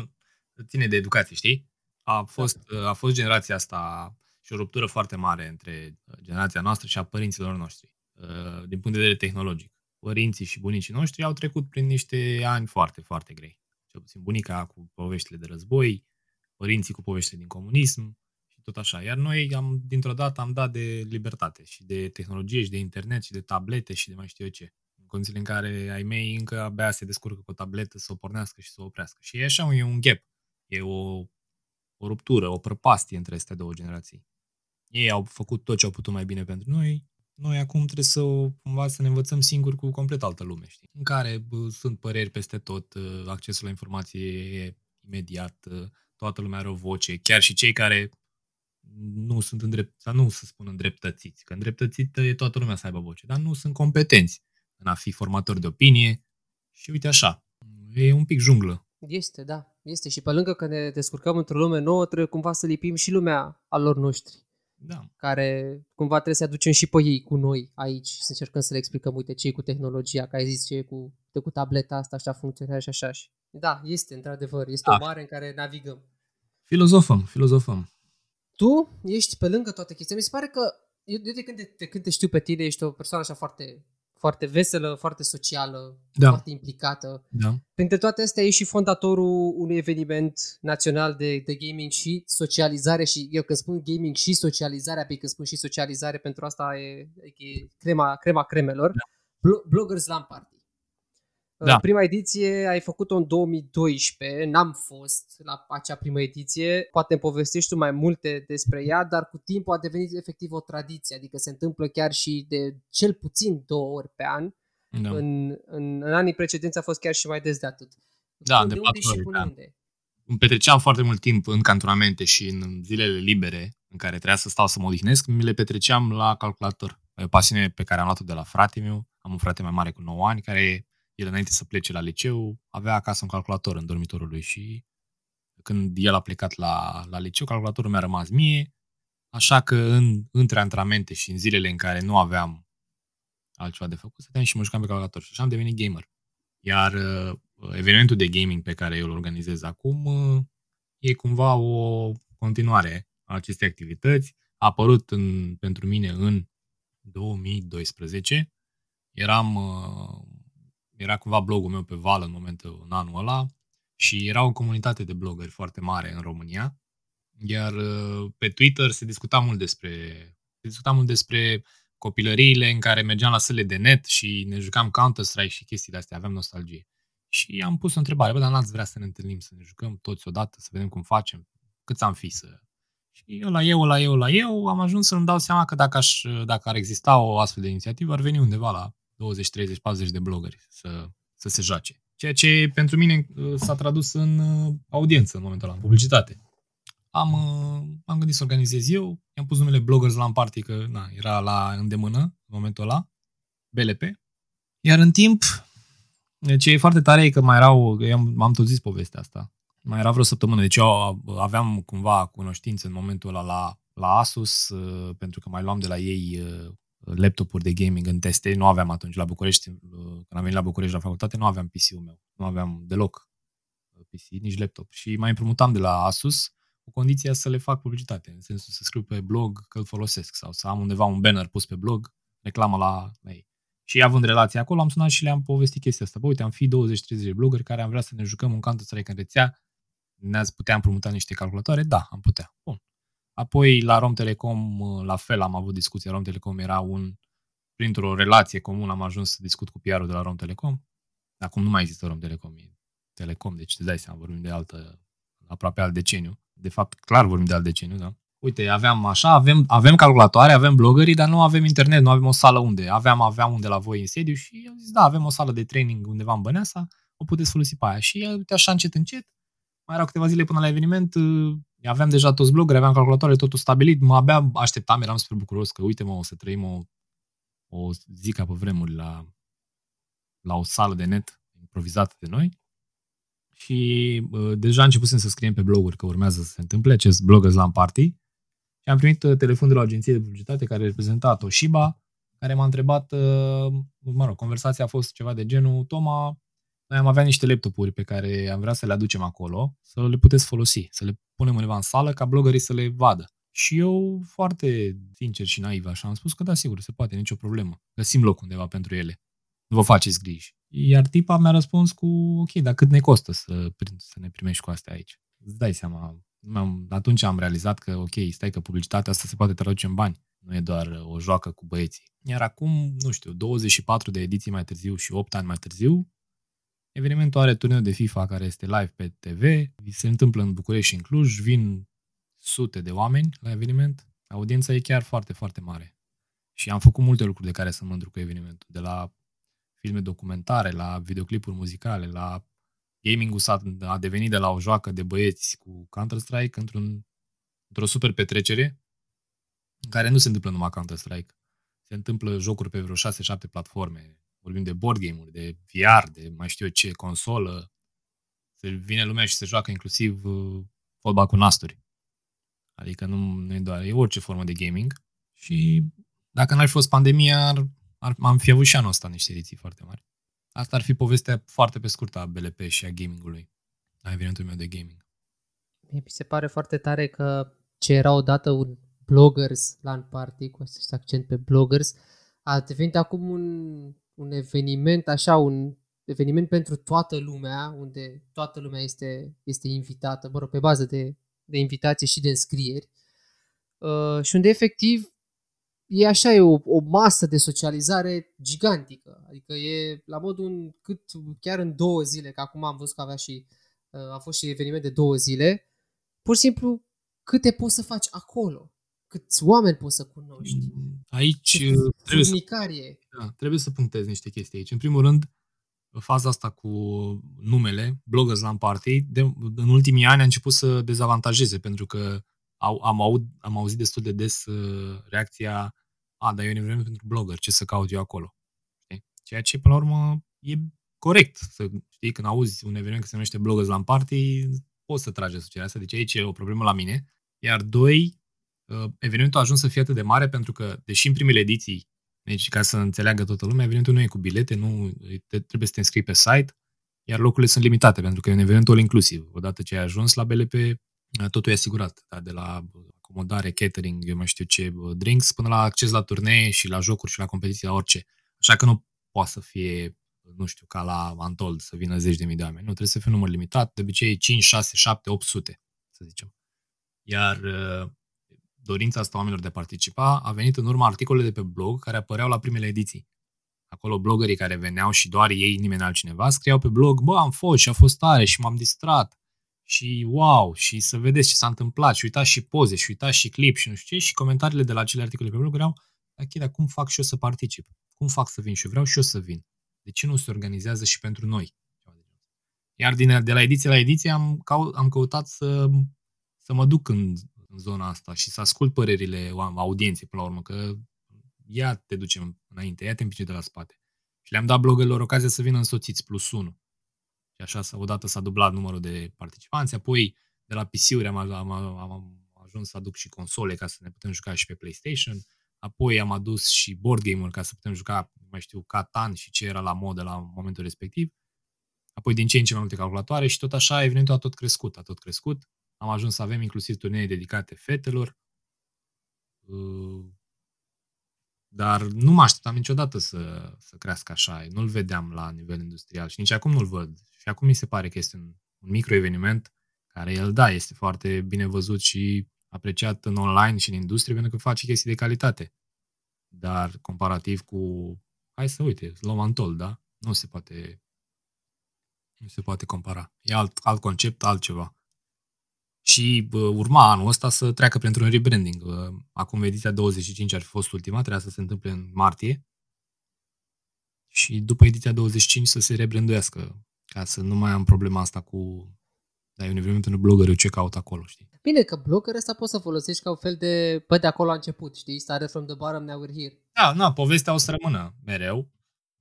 C: ține de educație, știi? A fost, a fost generația asta și o ruptură foarte mare între uh, generația noastră și a părinților noștri, uh, din punct de vedere tehnologic. Părinții și bunicii noștri au trecut prin niște ani foarte, foarte grei. Cel puțin bunica cu poveștile de război, părinții cu poveștile din comunism și tot așa. Iar noi, am, dintr-o dată, am dat de libertate și de tehnologie și de internet și de tablete și de mai știu eu ce. În condițiile în care ai mei încă abia se descurcă cu o tabletă să o pornească și să o oprească. Și e așa, e un gap. E o o ruptură, o prăpastie între aceste două generații. Ei au făcut tot ce au putut mai bine pentru noi, noi acum trebuie să cumva să ne învățăm singuri cu complet altă lume, știi? În care bă, sunt păreri peste tot, ă, accesul la informație e imediat, ă, toată lumea are o voce, chiar și cei care nu sunt îndrept, sau nu să spun îndreptățiți, că îndreptățit e toată lumea să aibă voce, dar nu sunt competenți în a fi formatori de opinie și uite așa, e un pic junglă.
A: Este, da. Este și pe lângă că ne descurcăm într-o lume nouă, trebuie cumva să lipim și lumea a lor noștri.
C: Da.
A: Care cumva trebuie să aducem și pe ei cu noi aici, să încercăm să le explicăm, uite, ce cu tehnologia, că ai zis ce cu, de cu tableta asta, așa funcționează și așa. Și, da, este, într-adevăr, este da. o mare în care navigăm.
C: Filozofăm, filozofăm.
A: Tu ești pe lângă toate chestiile. Mi se pare că eu de când te, de când te știu pe tine, ești o persoană așa foarte foarte veselă, foarte socială, da. foarte implicată.
C: Da.
A: Printre toate astea e și fondatorul unui eveniment național de, de gaming și socializare și eu când spun gaming și socializare, apoi când spun și socializare, pentru asta e, e crema, crema cremelor, da. Bloggers LAN Party. Da. Prima ediție ai făcut-o în 2012, n-am fost la acea primă ediție, poate îmi povestești tu mai multe despre ea, dar cu timpul a devenit efectiv o tradiție, adică se întâmplă chiar și de cel puțin două ori pe an. Da. În, în, în anii precedenți a fost chiar și mai des de atât.
C: Da,
A: unde,
C: de
A: unde
C: patru
A: și
C: ore,
A: până
C: da.
A: unde.
C: îmi petreceam foarte mult timp în cantonamente și în zilele libere în care trebuia să stau să mă odihnesc, mi le petreceam la calculator. E o pasiune pe care am luat-o de la frate meu. Am un frate mai mare cu 9 ani care el înainte să plece la liceu avea acasă un calculator în dormitorul lui și când el a plecat la, la liceu, calculatorul mi-a rămas mie, așa că în, între antrenamente și în zilele în care nu aveam altceva de făcut, stăteam și mă jucam pe calculator și așa am devenit gamer. Iar uh, evenimentul de gaming pe care eu îl organizez acum uh, e cumva o continuare a acestei activități. A apărut în, pentru mine în 2012. Eram, uh, era cumva blogul meu pe val în momentul, în anul ăla și era o comunitate de blogări foarte mare în România. Iar uh, pe Twitter se discuta mult despre se discuta mult despre copilăriile în care mergeam la săle de net și ne jucam Counter-Strike și chestiile astea, aveam nostalgie. Și am pus o întrebare, bă, dar n-ați vrea să ne întâlnim, să ne jucăm toți odată, să vedem cum facem, câți am fi să... Și eu la eu, la eu, la eu, am ajuns să-mi dau seama că dacă, aș, dacă ar exista o astfel de inițiativă, ar veni undeva la 20, 30, 40 de blogări să, să se joace. Ceea ce pentru mine uh, s-a tradus în uh, audiență în momentul ăla, în publicitate. Am, uh, am gândit să organizez eu, i-am pus numele Bloggers la Party, că na, era la îndemână în momentul ăla, BLP. Iar în timp, ce e foarte tare e că mai erau, eu am, am tot zis povestea asta, mai era vreo săptămână, deci eu aveam cumva cunoștință în momentul ăla la, la Asus, uh, pentru că mai luam de la ei uh, laptopuri de gaming în teste, nu aveam atunci la București, uh, când am venit la București la facultate, nu aveam PC-ul meu, nu aveam deloc PC, nici laptop. Și mai împrumutam de la Asus cu condiția să le fac publicitate, în sensul să scriu pe blog că îl folosesc sau să am undeva un banner pus pe blog, reclamă la, la ei. Și având relație acolo, am sunat și le-am povestit chestia asta. Bă, uite, am fi 20-30 de blogări care am vrea să ne jucăm un Counter-Strike în rețea, ne-ați putea împrumuta niște calculatoare? Da, am putea. Bun. Apoi la Rom Telecom, la fel, am avut discuții. Rom Telecom era un, printr-o relație comună am ajuns să discut cu PR-ul de la Rom Telecom. Acum nu mai există Rom Telecom, e Telecom, deci îți dai seama, vorbim de altă, aproape alt deceniu. De fapt, clar vorbim de alt deceniu, da? Uite, aveam așa, avem, avem calculatoare, avem blogării, dar nu avem internet, nu avem o sală unde. Aveam, aveam unde la voi în sediu și am zis, da, avem o sală de training undeva în Băneasa, o puteți folosi pe aia. Și uite așa încet, încet, mai erau câteva zile până la eveniment, uh, aveam deja toți blogări, aveam calculatoare, totul stabilit, mă abia așteptam, eram super bucuros că uite mă, o să trăim o, o zi ca pe vremuri la, la o sală de net improvizată de noi. Și uh, deja începusem să scriem pe bloguri că urmează să se întâmple acest Bloggers LAN Party și am primit uh, telefon de la o agenție de publicitate care reprezenta Toshiba, care m-a întrebat, uh, mă rog, conversația a fost ceva de genul, Toma, noi am avea niște laptopuri pe care am vrea să le aducem acolo, să le puteți folosi, să le punem undeva în sală ca blogării să le vadă. Și eu, foarte sincer și naiv, așa, am spus că da, sigur, se poate, nicio problemă. Găsim loc undeva pentru ele. Nu vă faceți griji. Iar tipa mi-a răspuns cu, ok, dar cât ne costă să, să ne primești cu astea aici? Îți dai seama, am, atunci am realizat că, ok, stai că publicitatea asta se poate traduce în bani. Nu e doar o joacă cu băieții. Iar acum, nu știu, 24 de ediții mai târziu și 8 ani mai târziu, evenimentul are turneu de FIFA care este live pe TV, se întâmplă în București și în Cluj, vin sute de oameni la eveniment, audiența e chiar foarte, foarte mare. Și am făcut multe lucruri de care să mândru cu evenimentul, de la filme documentare, la videoclipuri muzicale, la gaming-ul s-a, a devenit de la o joacă de băieți cu Counter-Strike într-un, într-o super petrecere care nu se întâmplă numai Counter-Strike. Se întâmplă jocuri pe vreo 6-7 platforme. Vorbim de board game-uri, de VR, de mai știu eu ce, consolă. Se vine lumea și se joacă inclusiv uh, fotbal cu nasturi. Adică nu, nu e doar, e orice formă de gaming. Și dacă n-ar fi fost pandemia, ar, ar, am fi avut și anul ăsta niște ediții foarte mari. Asta ar fi povestea foarte pe scurtă a BLP și a gamingului, a evenimentului meu de gaming.
A: Mi se pare foarte tare că ce era odată un bloggers LAN party, cu acest accent pe bloggers, a devenit acum un, un eveniment, așa, un eveniment pentru toată lumea, unde toată lumea este, este invitată, mă rog, pe bază de, de invitații și de înscrieri, uh, și unde efectiv e așa, e o, o masă de socializare gigantică. Adică e la modul un, cât chiar în două zile, că acum am văzut că avea și, uh, a fost și eveniment de două zile, pur și simplu câte poți să faci acolo, câți oameni poți să cunoști.
C: Aici
A: Ce
C: trebuie să,
A: furnicarie.
C: da, trebuie să punctez niște chestii aici. În primul rând, faza asta cu numele, Bloggers Land Party, de, în ultimii ani a început să dezavantajeze, pentru că au, am, aud, am auzit destul de des uh, reacția a, dar e un eveniment pentru blogger, ce să caut eu acolo? Știi? Ceea ce, până la urmă, e corect. Să știi, când auzi un eveniment care se numește Bloggers Land Party, poți să tragi asocierea asta. Deci aici e o problemă la mine. Iar doi, uh, evenimentul a ajuns să fie atât de mare pentru că, deși în primele ediții, deci ca să înțeleagă toată lumea, evenimentul nu e cu bilete, nu te, trebuie să te înscrii pe site, iar locurile sunt limitate pentru că e un eveniment all inclusiv. Odată ce ai ajuns la BLP, totul e asigurat, da? de la acomodare, catering, eu mai știu ce, drinks, până la acces la turnee și la jocuri și la competiții, la orice. Așa că nu poate să fie, nu știu, ca la Antold, să vină zeci de mii de oameni. Nu, trebuie să fie un număr limitat, de obicei 5, 6, 7, 800, să zicem. Iar uh, dorința asta oamenilor de a participa a venit în urma articolele de pe blog care apăreau la primele ediții. Acolo bloggerii care veneau și doar ei, nimeni altcineva, scriau pe blog, bă, am fost și a fost tare și m-am distrat și wow, și să vedeți ce s-a întâmplat și uitați și poze și uitați și clip și nu știu ce și comentariile de la acele articole pe blog erau ok, dar cum fac și eu să particip? Cum fac să vin și eu? Vreau și eu să vin. De ce nu se organizează și pentru noi? Iar din, de la ediție la ediție am, am căutat să, să mă duc în, în zona asta și să ascult părerile audienței până la urmă, că ea te duce înainte, ea te împinge de la spate. Și le-am dat bloggerilor ocazia să vină însoțiți plus 1. Și așa, odată s-a dublat numărul de participanți, apoi de la PC-uri am, am, am ajuns să aduc și console ca să ne putem juca și pe PlayStation, apoi am adus și board game-uri ca să putem juca, mai știu, Catan și ce era la modă la momentul respectiv, apoi din ce în ce mai multe calculatoare și tot așa evenimentul a tot crescut, a tot crescut. Am ajuns să avem inclusiv turnee dedicate fetelor, uh, dar nu mă așteptam niciodată să, să crească așa. Nu-l vedeam la nivel industrial și nici acum nu-l văd. Și acum mi se pare că este un, un micro-eveniment care el, da, este foarte bine văzut și apreciat în online și în industrie pentru că face chestii de calitate. Dar comparativ cu, hai să uite, luăm Antol, da? Nu se poate nu se poate compara. E alt, alt concept, altceva. Și bă, urma anul ăsta să treacă printr-un rebranding. Acum ediția 25 ar fi fost ultima, trebuia să se întâmple în martie. Și după ediția 25 să se rebranduiască ca să nu mai am problema asta cu dar e un eveniment în blogger, eu ce caut acolo, știi?
A: Bine, că blogger ăsta poți să folosești ca un fel de, pă, de acolo a început, știi? Started from the bottom, now we're here.
C: Da, na, povestea o să rămână mereu.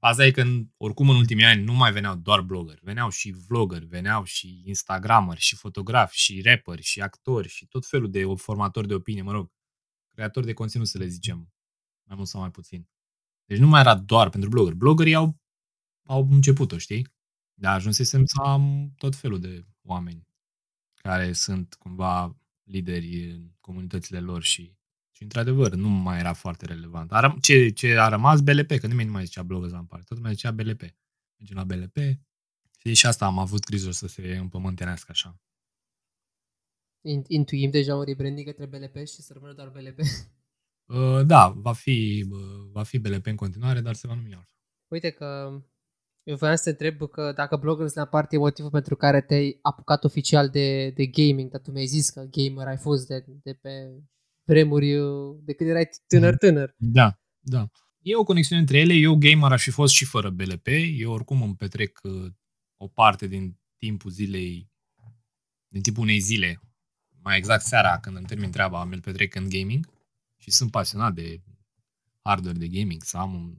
C: Asta e că oricum în ultimii ani nu mai veneau doar blogger, veneau și vlogger, veneau și instagrameri, și fotografi, și rapperi, și actori, și tot felul de formatori de opinie, mă rog, creatori de conținut să le zicem, mai mult sau mai puțin. Deci nu mai era doar pentru blogger. Bloggerii au, au început-o, știi? Da, ajunsesem să am tot felul de oameni care sunt cumva lideri în comunitățile lor și, și într-adevăr, nu mai era foarte relevant. A, ce, ce a rămas BLP, că nimeni nu mai zicea blogger la parte, tot mai zicea BLP. Mergem la BLP și, și asta am avut grijă să se împământenească așa.
A: Intuim deja un rebranding către BLP și să rămână doar BLP?
C: Uh, da, va fi, uh, va fi BLP în continuare, dar se va numi altfel.
A: Uite că eu vreau să te întreb că dacă Bloggers la parte e motivul pentru care te-ai apucat oficial de, de gaming, dar tu mi-ai zis că gamer ai fost de, de pe vremuri de când erai tânăr-tânăr.
C: Da, da. E o conexiune între ele. Eu gamer aș fi fost și fără BLP. Eu oricum îmi petrec uh, o parte din timpul zilei, din timpul unei zile, mai exact seara când îmi termin treaba, mi-l petrec în gaming și sunt pasionat de hardware de gaming, să am un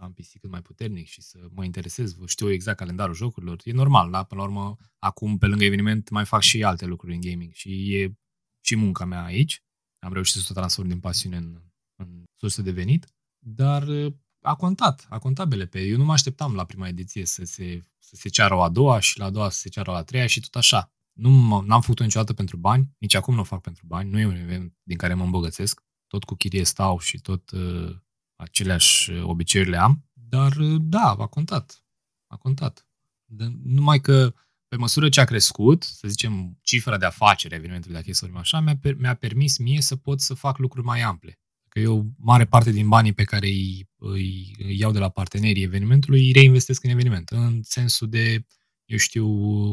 C: să am PC cât mai puternic și să mă interesez, știu exact calendarul jocurilor. E normal, da? Până la urmă, acum, pe lângă eveniment, mai fac și alte lucruri în gaming și e și munca mea aici. Am reușit să o transform din pasiune în, în sursă de venit, dar uh, a contat, a contat BLP. Eu nu mă așteptam la prima ediție să se, să se ceară o a doua și la a doua să se ceară o a treia și tot așa. Nu am făcut-o niciodată pentru bani, nici acum nu o fac pentru bani, nu e un event din care mă îmbogățesc. Tot cu chirie stau și tot uh, aceleași uh, obiceiuri le am, dar uh, da, a contat. A contat. De, numai că pe măsură ce a crescut, să zicem, cifra de afacere a evenimentului, dacă e să așa, mi-a, mi-a permis mie să pot să fac lucruri mai ample. Că eu, mare parte din banii pe care îi, îi, îi iau de la partenerii evenimentului, îi reinvestesc în eveniment, în sensul de, eu știu,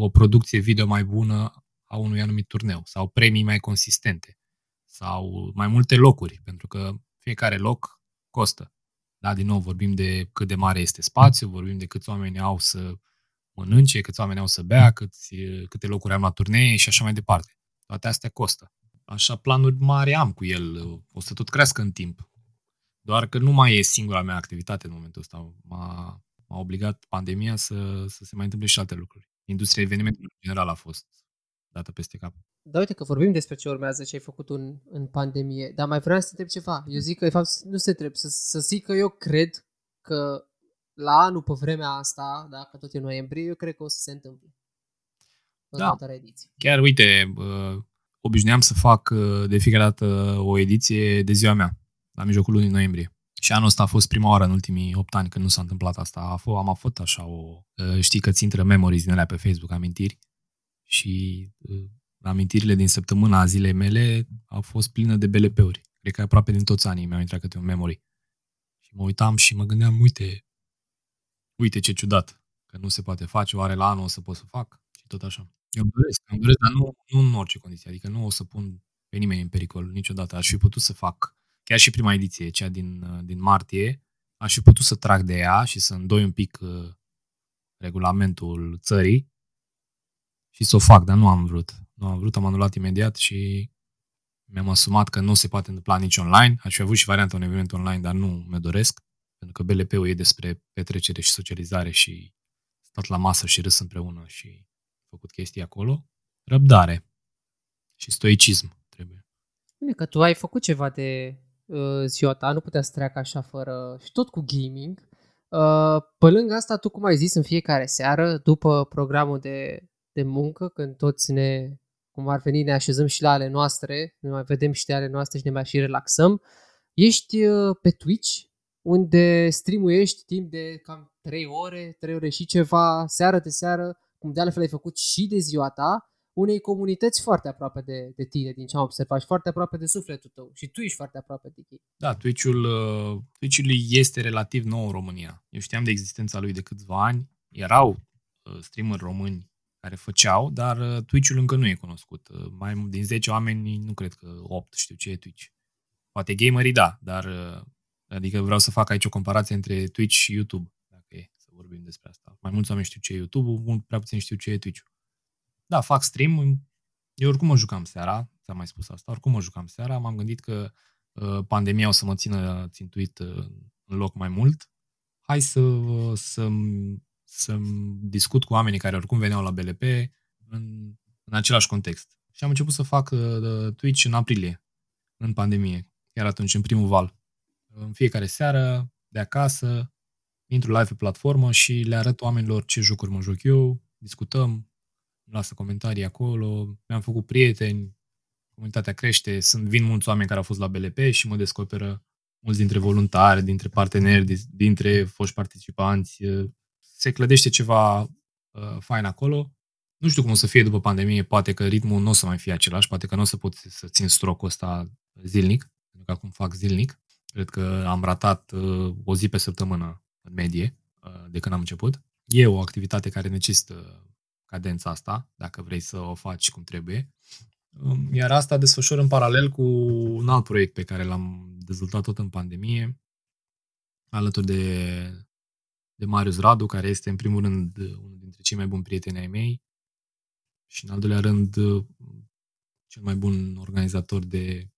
C: o producție video mai bună a unui anumit turneu, sau premii mai consistente, sau mai multe locuri, pentru că fiecare loc costă. Da, din nou vorbim de cât de mare este spațiu, vorbim de câți oameni au să mănânce, câți oameni au să bea, câți, câte locuri am la turnee și așa mai departe. Toate astea costă. Așa planuri mari am cu el, o să tot crească în timp. Doar că nu mai e singura mea activitate în momentul ăsta. M-a, m-a obligat pandemia să, să se mai întâmple și alte lucruri. Industria evenimentelor în general a fost dată peste cap.
A: Da, uite că vorbim despre ce urmează, ce ai făcut în, în pandemie, dar mai vreau să te întreb ceva. Eu zic că, de fapt, nu se trebuie să, să zic că eu cred că la anul, pe vremea asta, dacă tot e noiembrie, eu cred că o să se întâmple.
C: Da. Ediție. Chiar, uite, uh, obișnuiam să fac uh, de fiecare dată o ediție de ziua mea, la mijlocul lunii noiembrie. Și anul ăsta a fost prima oară în ultimii 8 ani când nu s-a întâmplat asta. A fost, am avut așa o... Uh, știi că ți intră memories din alea pe Facebook, amintiri. Și uh, amintirile din săptămâna zilei mele au fost plină de BLP-uri. Cred că aproape din toți anii mi-au intrat câte un memory. Și mă uitam și mă gândeam, uite, uite ce ciudat, că nu se poate face, oare la anul o să pot să fac? Și tot așa. Eu îmi doresc, îmi doresc, dar nu, nu în orice condiție. Adică nu o să pun pe nimeni în pericol niciodată. Aș fi putut să fac, chiar și prima ediție, cea din, din martie, aș fi putut să trag de ea și să îndoi un pic uh, regulamentul țării și să o fac, dar nu am vrut. Nu am vrut, am anulat imediat și mi-am asumat că nu se poate întâmpla nici online. Aș fi avut și varianta unui eveniment online, dar nu mi doresc, pentru că BLP-ul e despre petrecere și socializare și stat la masă și râs împreună și făcut chestii acolo. Răbdare și stoicism trebuie.
A: Bine că tu ai făcut ceva de uh, ziua ta, nu putea să treacă așa fără... și tot cu gaming. Uh, pe lângă asta, tu cum ai zis, în fiecare seară, după programul de, de muncă, când toți ne, cum ar veni, ne așezăm și la ale noastre, ne mai vedem și de ale noastre și ne mai și relaxăm, ești uh, pe Twitch, unde streamuiești timp de cam 3 ore, 3 ore și ceva, seară de seară, cum de altfel ai făcut și de ziua ta, unei comunități foarte aproape de, de tine, din ce am observat, și foarte aproape de sufletul tău. Și tu ești foarte aproape de ei.
C: Da, Twitch-ul, uh, Twitch-ul este relativ nou în România. Eu știam de existența lui de câțiva ani. Erau uh, streamer români care făceau, dar uh, Twitch-ul încă nu e cunoscut. Mai din 10 oameni, nu cred că 8 știu ce e Twitch. Poate gamerii da, dar adică vreau să fac aici o comparație între Twitch și YouTube vorbim despre asta. Mai mulți oameni știu ce e YouTube-ul, mult prea puțin știu ce e Twitch-ul. Da, fac stream, eu oricum mă jucam seara, ți-am mai spus asta, oricum mă jucam seara, m-am gândit că uh, pandemia o să mă țină țintuit uh, în loc mai mult. Hai să, uh, să, să discut cu oamenii care oricum veneau la BLP în, în același context. Și am început să fac uh, Twitch în aprilie, în pandemie, chiar atunci, în primul val. În fiecare seară, de acasă, intru live pe platformă și le arăt oamenilor ce jocuri mă joc eu, discutăm, îmi lasă comentarii acolo, mi-am făcut prieteni, comunitatea crește, sunt, vin mulți oameni care au fost la BLP și mă descoperă mulți dintre voluntari, dintre parteneri, dintre foști participanți. Se clădește ceva uh, fain acolo. Nu știu cum o să fie după pandemie, poate că ritmul nu o să mai fie același, poate că nu o să pot să țin strocul ăsta zilnic, pentru că acum fac zilnic. Cred că am ratat uh, o zi pe săptămână în medie uh, de când am început. E o activitate care necesită cadența asta, dacă vrei să o faci cum trebuie. Um, iar asta desfășor în paralel cu un alt proiect pe care l-am dezvoltat tot în pandemie, alături de, de Marius Radu, care este în primul rând unul dintre cei mai buni prieteni ai mei și în al doilea rând cel mai bun organizator de,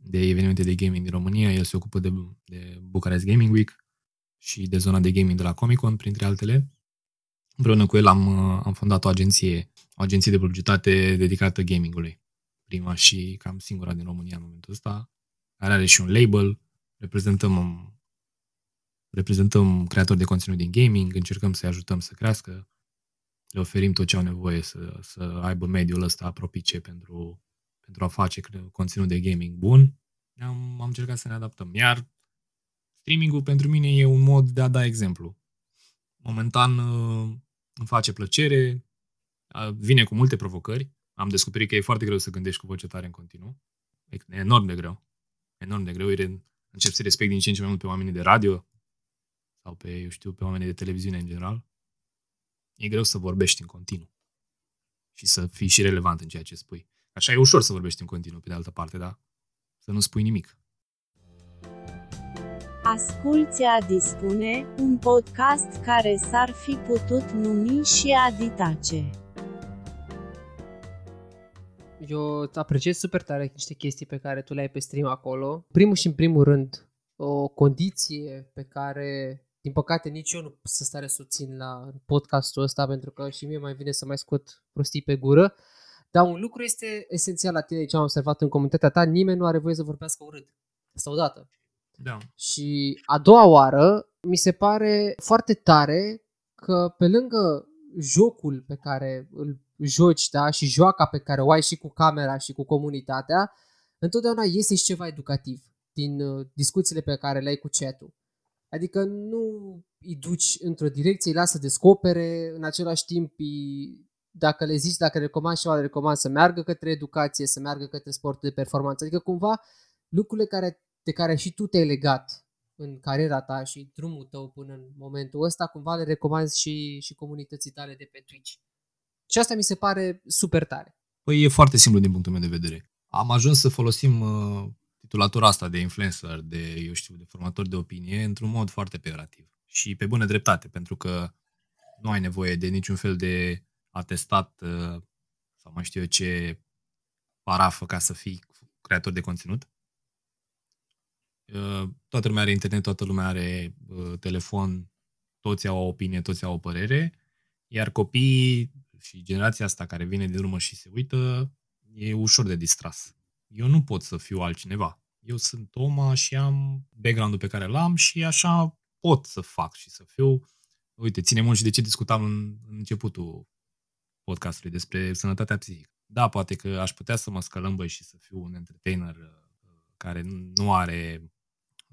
C: de evenimente de gaming din România. El se ocupă de, de Bucharest Gaming Week și de zona de gaming de la Comic Con, printre altele. Împreună cu el am, uh, am fondat o agenție, o agenție de publicitate dedicată gamingului. Prima și cam singura din România în momentul ăsta, care are și un label. Reprezentăm, reprezentăm creatori de conținut din gaming, încercăm să-i ajutăm să crească, le oferim tot ce au nevoie să, să aibă mediul ăsta propice pentru, pentru a face conținut de gaming bun. Am, am încercat să ne adaptăm. Iar streamingul pentru mine e un mod de a da exemplu. Momentan uh, îmi face plăcere, vine cu multe provocări. Am descoperit că e foarte greu să gândești cu voce tare în continuu. E enorm de greu. Enorm de greu. Încep să respect din ce în ce mai mult pe oamenii de radio sau pe, eu știu, pe oamenii de televiziune în general. E greu să vorbești în continuu și să fii și relevant în ceea ce spui. Așa e ușor să vorbești în continuu, pe de altă parte, dar să nu spui nimic.
B: Asculți Adi spune, un podcast care s-ar fi putut numi și Aditace.
A: Eu apreciez super tare niște chestii pe care tu le ai pe stream acolo. Primul și în primul rând, o condiție pe care, din păcate, nici eu nu pot să stare să o țin la podcastul ăsta, pentru că și mie mai vine să mai scot prostii pe gură. Dar un lucru este esențial la tine, ce am observat în comunitatea ta, nimeni nu are voie să vorbească urât. Asta odată.
C: Da.
A: Și a doua oară, mi se pare foarte tare că pe lângă jocul pe care îl joci, da, și joaca pe care o ai și cu camera și cu comunitatea, întotdeauna iese și ceva educativ din uh, discuțiile pe care le ai cu chat-ul. Adică nu îi duci într-o direcție, îi lasă descopere, în același timp îi, dacă le zici, dacă recomand ceva, le recomand să meargă către educație, să meargă către sportul de performanță. Adică cumva lucrurile care, de care și tu te-ai legat în cariera ta și drumul tău până în momentul ăsta, cumva le recomanzi și, și comunității tale de pe Twitch. Și asta mi se pare super tare.
C: Păi e foarte simplu din punctul meu de vedere. Am ajuns să folosim uh, titulatura asta de influencer, de, eu știu, de formator de opinie, într-un mod foarte peorativ. Și pe bună dreptate, pentru că nu ai nevoie de niciun fel de atestat uh, sau mai știu eu ce parafă ca să fii creator de conținut. Uh, toată lumea are internet, toată lumea are uh, telefon, toți au o opinie, toți au o părere, iar copiii și generația asta care vine de urmă și se uită, e ușor de distras. Eu nu pot să fiu altcineva. Eu sunt Toma și am background-ul pe care l-am și așa pot să fac și să fiu. Uite, ține mult și de ce discutam în, în începutul podcastului despre sănătatea psihică. Da, poate că aș putea să mă scălămbăi și să fiu un entertainer uh, care nu are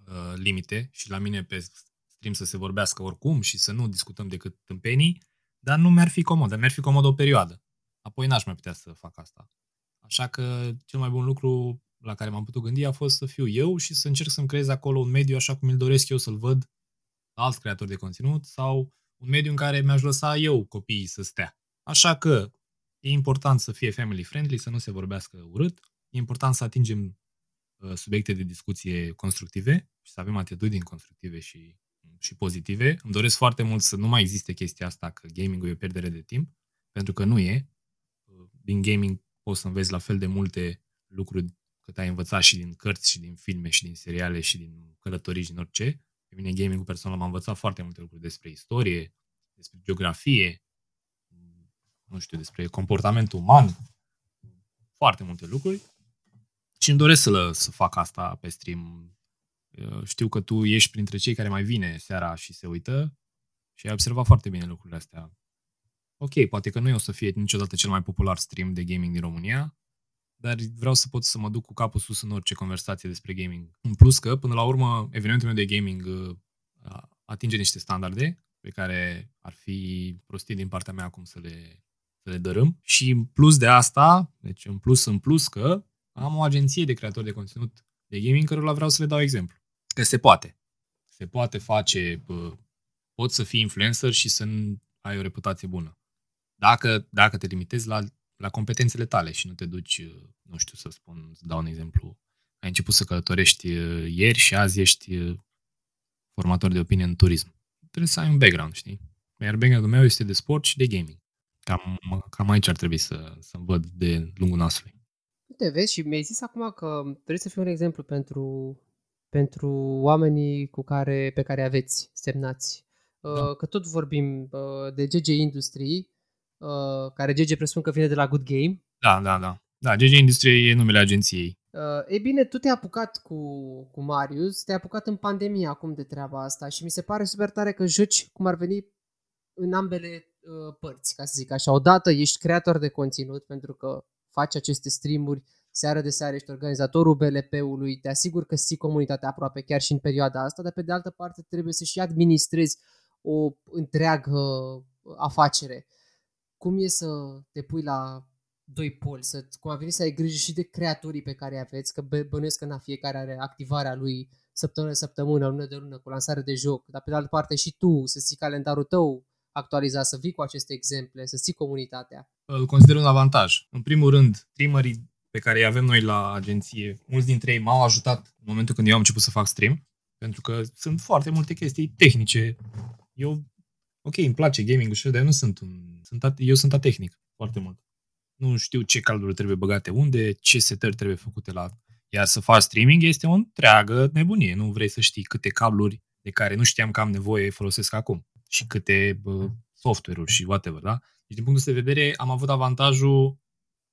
C: uh, limite și la mine pe stream să se vorbească oricum și să nu discutăm decât tâmpenii, dar nu mi-ar fi comod, dar mi-ar fi comod o perioadă. Apoi n-aș mai putea să fac asta. Așa că cel mai bun lucru la care m-am putut gândi a fost să fiu eu și să încerc să-mi creez acolo un mediu așa cum îl doresc eu să-l văd la alți creatori de conținut sau un mediu în care mi-aș lăsa eu copiii să stea. Așa că e important să fie family friendly, să nu se vorbească urât, e important să atingem uh, subiecte de discuție constructive și să avem atitudini constructive și, și pozitive. Îmi doresc foarte mult să nu mai existe chestia asta că gaming-ul e o pierdere de timp, pentru că nu e. Din gaming poți să înveți la fel de multe lucruri cât ai învățat și din cărți, și din filme, și din seriale, și din călătorii, și din orice. Pe mine gaming-ul personal m-a învățat foarte multe lucruri despre istorie, despre geografie, nu știu, despre comportamentul uman, foarte multe lucruri. Și îmi doresc să, să fac asta pe stream. Știu că tu ești printre cei care mai vine seara și se uită și ai observat foarte bine lucrurile astea. Ok, poate că nu o să fie niciodată cel mai popular stream de gaming din România, dar vreau să pot să mă duc cu capul sus în orice conversație despre gaming. În plus că, până la urmă, evenimentul meu de gaming uh, atinge niște standarde pe care ar fi prostit din partea mea acum să le, să le dărâm. Și în plus de asta, deci în plus în plus că am o agenție de creatori de conținut de gaming cărora vreau să le dau exemplu. Că se poate. Se poate face, poți să fii influencer și să ai o reputație bună. Dacă, dacă te limitezi la la competențele tale și nu te duci, uh, nu știu să spun, să dau un exemplu, ai început să călătorești uh, ieri și azi ești uh, formator de opinie în turism. Trebuie să ai un background, știi? Iar background-ul meu este de sport și de gaming. Cam, cam aici ar trebui să, să văd de lungul nasului.
A: Uite, vezi, și mi-ai zis acum că trebuie să fii un exemplu pentru, pentru oamenii cu care, pe care aveți semnați. Da. Că tot vorbim de GG Industry, uh, care GG presupun că vine de la Good Game.
C: Da, da, da. Da, GG Industrie e numele agenției.
A: Uh, e bine, tu te-ai apucat cu, cu Marius, te-ai apucat în pandemie acum de treaba asta și mi se pare super tare că joci cum ar veni în ambele uh, părți, ca să zic așa. Odată ești creator de conținut pentru că faci aceste streamuri seară de seară, ești organizatorul BLP-ului, te asigur că ții comunitatea aproape chiar și în perioada asta, dar pe de altă parte trebuie să și administrezi o întreagă afacere cum e să te pui la doi poli, să, cum a venit să ai grijă și de creatorii pe care îi aveți, că bănuiesc că na, fiecare are activarea lui săptămână de săptămână, lună de lună, cu lansare de joc, dar pe de altă parte și tu să ții calendarul tău actualizat, să vii cu aceste exemple, să ții comunitatea.
C: Îl consider un avantaj. În primul rând, streamerii pe care îi avem noi la agenție, mulți dintre ei m-au ajutat în momentul când eu am început să fac stream. Pentru că sunt foarte multe chestii tehnice. Eu, ok, îmi place gaming și dar eu nu sunt un... Sunt at- eu sunt atehnic foarte mult. Nu știu ce calduri trebuie băgate unde, ce setări trebuie făcute la... Iar să faci streaming este o întreagă nebunie. Nu vrei să știi câte cabluri de care nu știam că am nevoie folosesc acum și câte bă, software-uri și whatever, da? Deci, din punctul de vedere, am avut avantajul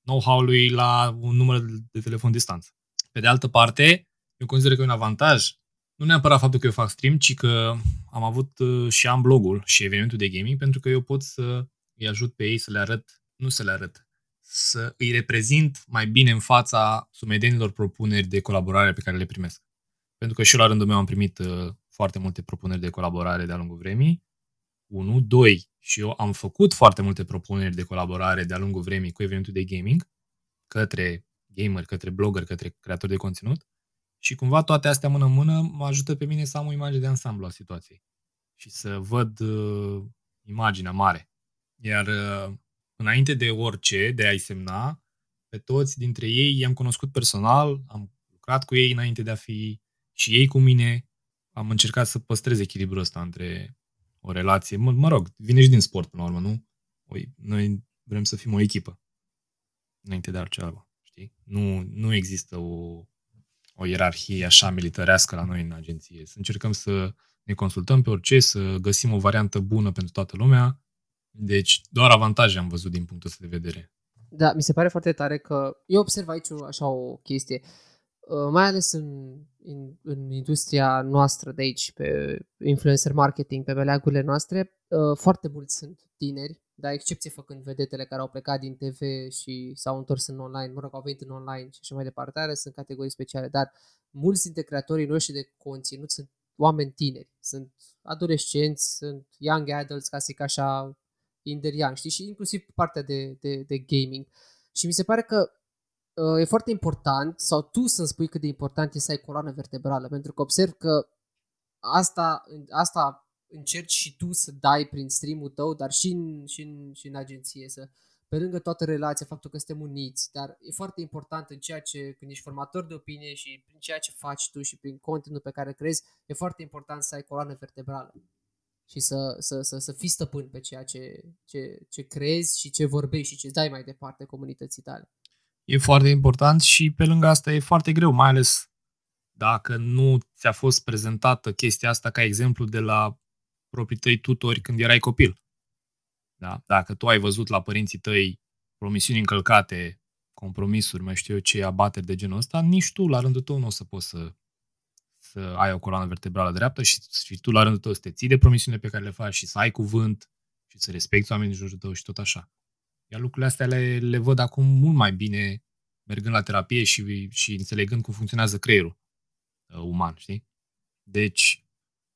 C: know-how-ului la un număr de telefon distanță. Pe de altă parte, eu consider că e un avantaj, nu neapărat faptul că eu fac stream, ci că am avut uh, și am blogul și evenimentul de gaming, pentru că eu pot să îi ajut pe ei să le arăt, nu să le arăt, să îi reprezint mai bine în fața sumedenilor propuneri de colaborare pe care le primesc. Pentru că și eu la rândul meu am primit uh, foarte multe propuneri de colaborare de-a lungul vremii. 1. 2. Și eu am făcut foarte multe propuneri de colaborare de-a lungul vremii cu evenimentul de gaming către gamer, către blogger, către creatori de conținut și cumva toate astea mână-mână mă ajută pe mine să am o imagine de ansamblu a situației și să văd uh, imaginea mare. Iar uh, înainte de orice, de a-i semna, pe toți dintre ei i-am cunoscut personal, am lucrat cu ei înainte de a fi și ei cu mine, am încercat să păstrez echilibrul ăsta între o relație, mă, mă rog, vine și din sport până la urmă, nu? Noi vrem să fim o echipă înainte de altceva, știi? Nu, nu există o, o ierarhie așa militarească la noi în agenție. Să încercăm să ne consultăm pe orice, să găsim o variantă bună pentru toată lumea. Deci doar avantaje am văzut din punctul ăsta de vedere.
A: Da, mi se pare foarte tare că eu observ aici așa o chestie. Uh, mai ales în, în, în industria noastră de aici, pe influencer marketing, pe beleagurile noastre, uh, foarte mulți sunt tineri, dar excepție făcând vedetele care au plecat din TV și s-au întors în online, mă rog, au venit în online și așa mai departe, are, sunt categorii speciale, dar mulți dintre creatorii noștri de conținut sunt oameni tineri, sunt adolescenți, sunt young adults, ca să zic așa, inderian, știi, și inclusiv partea de, de, de gaming. Și mi se pare că uh, e foarte important, sau tu să-mi spui cât de important e să ai coloană vertebrală, pentru că observ că asta, asta încerci și tu să dai prin stream-ul tău, dar și în, și în, și în agenție, să, pe lângă toată relația, faptul că suntem uniți, dar e foarte important în ceea ce, când ești formator de opinie și prin ceea ce faci tu și prin conținutul pe care crezi, e foarte important să ai coloană vertebrală și să, să, să, să fii stăpân pe ceea ce, ce, ce crezi și ce vorbești și ce dai mai departe comunității tale
C: e foarte important și pe lângă asta e foarte greu, mai ales dacă nu ți-a fost prezentată chestia asta ca exemplu de la proprii tăi tutori când erai copil. Da? Dacă tu ai văzut la părinții tăi promisiuni încălcate, compromisuri, mai știu eu ce, abateri de genul ăsta, nici tu la rândul tău nu o să poți să, să ai o coloană vertebrală dreaptă și, și tu la rândul tău să te ții de promisiunile pe care le faci și să ai cuvânt și să respecti oamenii din jurul tău și tot așa. Iar lucrurile astea le, le văd acum mult mai bine mergând la terapie și, și înțelegând cum funcționează creierul uh, uman, știi? Deci,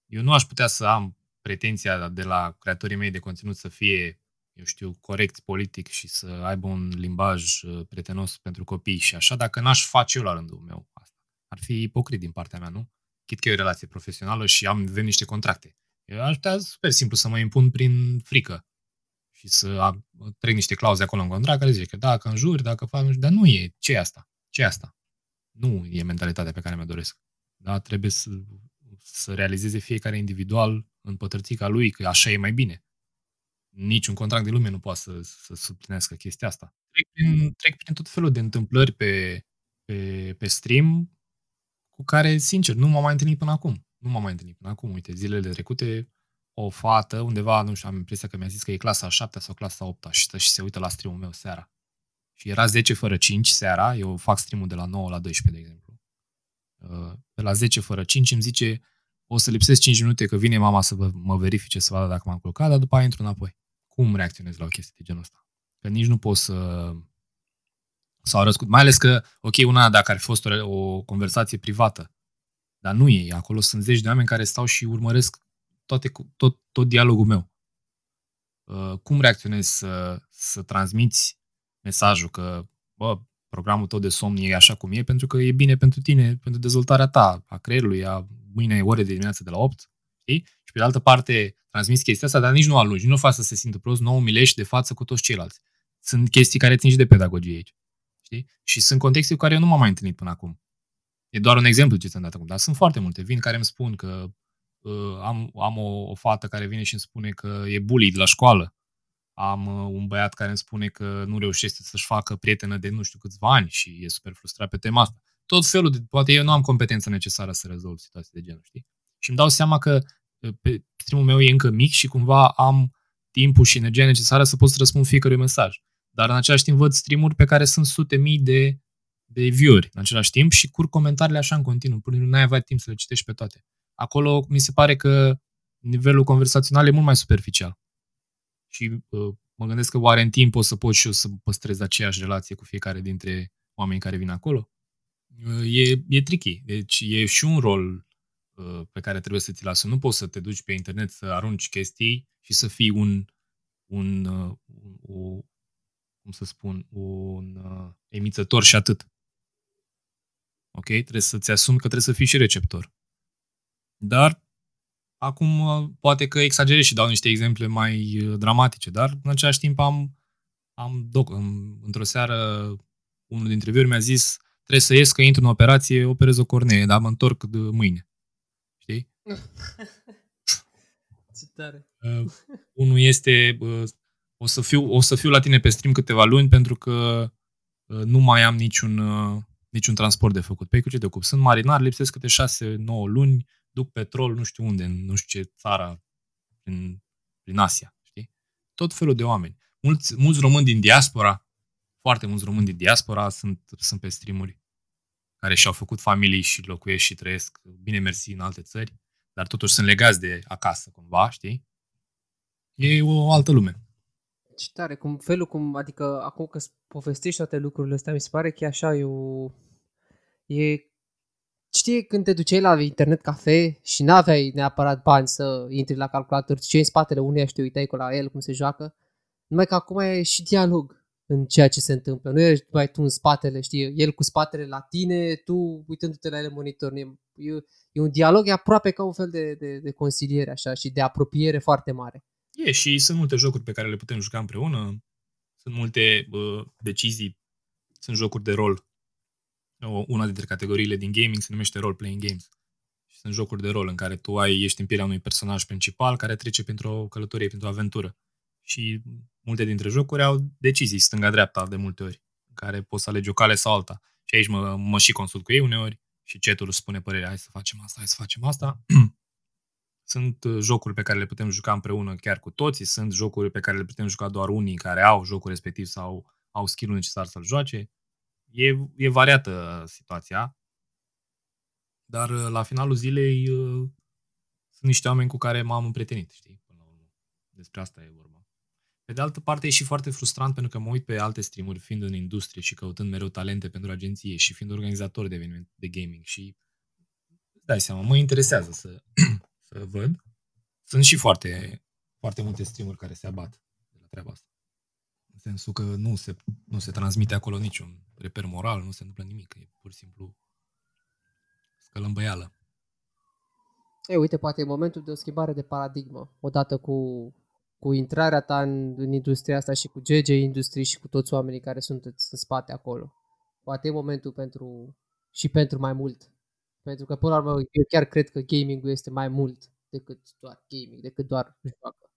C: eu nu aș putea să am pretenția de la creatorii mei de conținut să fie, eu știu, corect politic și să aibă un limbaj uh, prietenos pentru copii și așa, dacă n-aș face eu la rândul meu asta. Ar fi ipocrit din partea mea, nu? Chit că e o relație profesională și am, avem niște contracte. Eu aș putea super simplu să mă impun prin frică și să trec niște clauze acolo în contract care zice că dacă înjuri, dacă faci, dar nu e. ce e asta? ce e asta? Nu e mentalitatea pe care mi-o doresc. Da? Trebuie să, să realizeze fiecare individual în pătrățica lui că așa e mai bine. Niciun contract de lume nu poate să, să suplinească chestia asta. Trec prin, trec prin tot felul de întâmplări pe, pe, pe stream cu care, sincer, nu m-am mai întâlnit până acum. Nu m-am mai întâlnit până acum. Uite, zilele trecute o fată undeva, nu știu, am impresia că mi-a zis că e clasa a 7 sau clasa a 8 și stă și se uită la stream-ul meu seara. Și era 10 fără 5 seara, eu fac stream-ul de la 9 la 12, de exemplu. Uh, de la 10 fără 5 îmi zice o să lipsesc 5 minute că vine mama să mă verifice, să vadă dacă m-am culcat, dar după aia intru înapoi. Cum reacționez la o chestie de genul ăsta? Că nici nu pot să sau răscut. Mai ales că, ok, una dacă ar fi fost o, o conversație privată, dar nu e. Acolo sunt zeci de oameni care stau și urmăresc toate, tot, tot dialogul meu. Uh, cum reacționezi să, să transmiți mesajul că, bă, programul tău de somn e așa cum e, pentru că e bine pentru tine, pentru dezvoltarea ta, a creierului, a mâine ore de dimineață de la 8, știi? Și pe de altă parte transmiți chestia asta, dar nici nu alungi, nu faci să se simtă prost, nu umilești de față cu toți ceilalți. Sunt chestii care țin și de pedagogie aici. Știi? Și sunt contexte cu care eu nu m-am mai întâlnit până acum. E doar un exemplu ce ți-am dat acum, dar sunt foarte multe. Vin care îmi spun că uh, am, am o, o fată care vine și îmi spune că e bully de la școală. Am uh, un băiat care îmi spune că nu reușește să-și facă prietenă de nu știu câțiva ani și e super frustrat pe tema asta. Tot felul de, poate eu nu am competența necesară să rezolv situații de genul, știi? Și îmi dau seama că uh, pe streamul meu e încă mic și cumva am timpul și energia necesară să pot să răspund fiecărui mesaj. Dar în același timp văd streamuri pe care sunt sute mii de, de view-uri în același timp și curg comentariile așa în continuu, până nu ai avea timp să le citești pe toate. Acolo mi se pare că nivelul conversațional e mult mai superficial. Și uh, mă gândesc că oare în timp o să pot și eu să păstrez aceeași relație cu fiecare dintre oamenii care vin acolo. Uh, e, e tricky. Deci e și un rol uh, pe care trebuie să ți-l asumi. Nu poți să te duci pe internet să arunci chestii și să fii un, un, uh, o, cum să spun, un uh, emițător și atât. Ok? Trebuie să-ți asumi că trebuie să fii și receptor. Dar acum uh, poate că exagerez și dau niște exemple mai uh, dramatice, dar în același timp am, am doc, într-o seară unul dintre viuri mi-a zis trebuie să ies că intru în operație, operez o cornee, dar mă întorc de mâine. Știi?
A: Ce tare.
C: Uh, unul este uh, o să, fiu, o să fiu la tine pe stream câteva luni pentru că uh, nu mai am niciun, uh, niciun transport de făcut. Păi cu ce te ocup? Sunt marinar, lipsesc câte 6-9 luni, duc petrol nu știu unde, în nu știu ce țară, prin, prin Asia, știi? Tot felul de oameni. Mulți, mulți români din diaspora, foarte mulți români din diaspora sunt, sunt pe streamuri care și-au făcut familii și locuiesc și trăiesc, bine mersi, în alte țări, dar totuși sunt legați de acasă, cumva, știi? E o altă lume.
A: Ce tare, cum felul cum, adică acum că povestești toate lucrurile astea, mi se pare că e așa, e o... E... Știi când te duceai la internet cafe și n-aveai neapărat bani să intri la calculator, ce în spatele uneia și te uitai cu la el cum se joacă, numai că acum e și dialog în ceea ce se întâmplă. Nu ești mai tu în spatele, știi, el cu spatele la tine, tu uitându-te la el în monitor. E, e, e un dialog, e aproape ca un fel de, de, de consiliere așa și de apropiere foarte mare.
C: E și sunt multe jocuri pe care le putem juca împreună, sunt multe uh, decizii, sunt jocuri de rol. O, una dintre categoriile din gaming se numește role-playing games. Și sunt jocuri de rol în care tu ai, ești în pielea unui personaj principal care trece printr-o călătorie, printr-o aventură. Și multe dintre jocuri au decizii stânga-dreapta de multe ori, în care poți să alegi o cale sau alta. Și aici mă, mă și consult cu ei uneori și chatul spune părerea, hai să facem asta, hai să facem asta. Sunt uh, jocuri pe care le putem juca împreună chiar cu toții, sunt jocuri pe care le putem juca doar unii care au jocul respectiv sau au skill necesar să-l joace. E, e variată situația, dar uh, la finalul zilei uh, sunt niște oameni cu care m-am împrietenit, știi? Până la urmă. Despre asta e vorba. Pe de altă parte, e și foarte frustrant pentru că mă uit pe alte streamuri, fiind în industrie și căutând mereu talente pentru agenție și fiind organizator de evenimente de gaming și dai seama, mă interesează să, să văd. Sunt și foarte, foarte multe streamuri care se abat de la treaba asta. În sensul că nu se, nu se transmite acolo niciun reper moral, nu se întâmplă nimic. E pur și simplu scălâmbăială.
A: E, uite, poate e momentul de o schimbare de paradigmă. Odată cu, cu intrarea ta în, în industria asta și cu GG Industry și cu toți oamenii care sunt în spate acolo. Poate e momentul pentru și pentru mai mult. Pentru că, până la urmă, eu chiar cred că gaming-ul este mai mult decât doar gaming, decât doar joacă.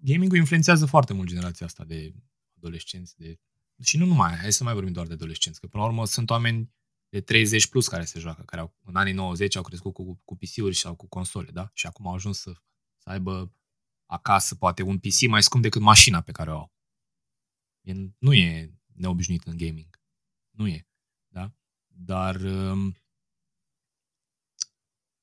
C: Gaming-ul influențează foarte mult generația asta de adolescenți. De... Și nu numai, hai să mai vorbim doar de adolescenți, că până la urmă sunt oameni de 30 plus care se joacă, care au, în anii 90 au crescut cu, cu PC-uri sau cu console, da? Și acum au ajuns să, să aibă acasă poate un PC mai scump decât mașina pe care o au. E, nu e neobișnuit în gaming. Nu e. Da? Dar um,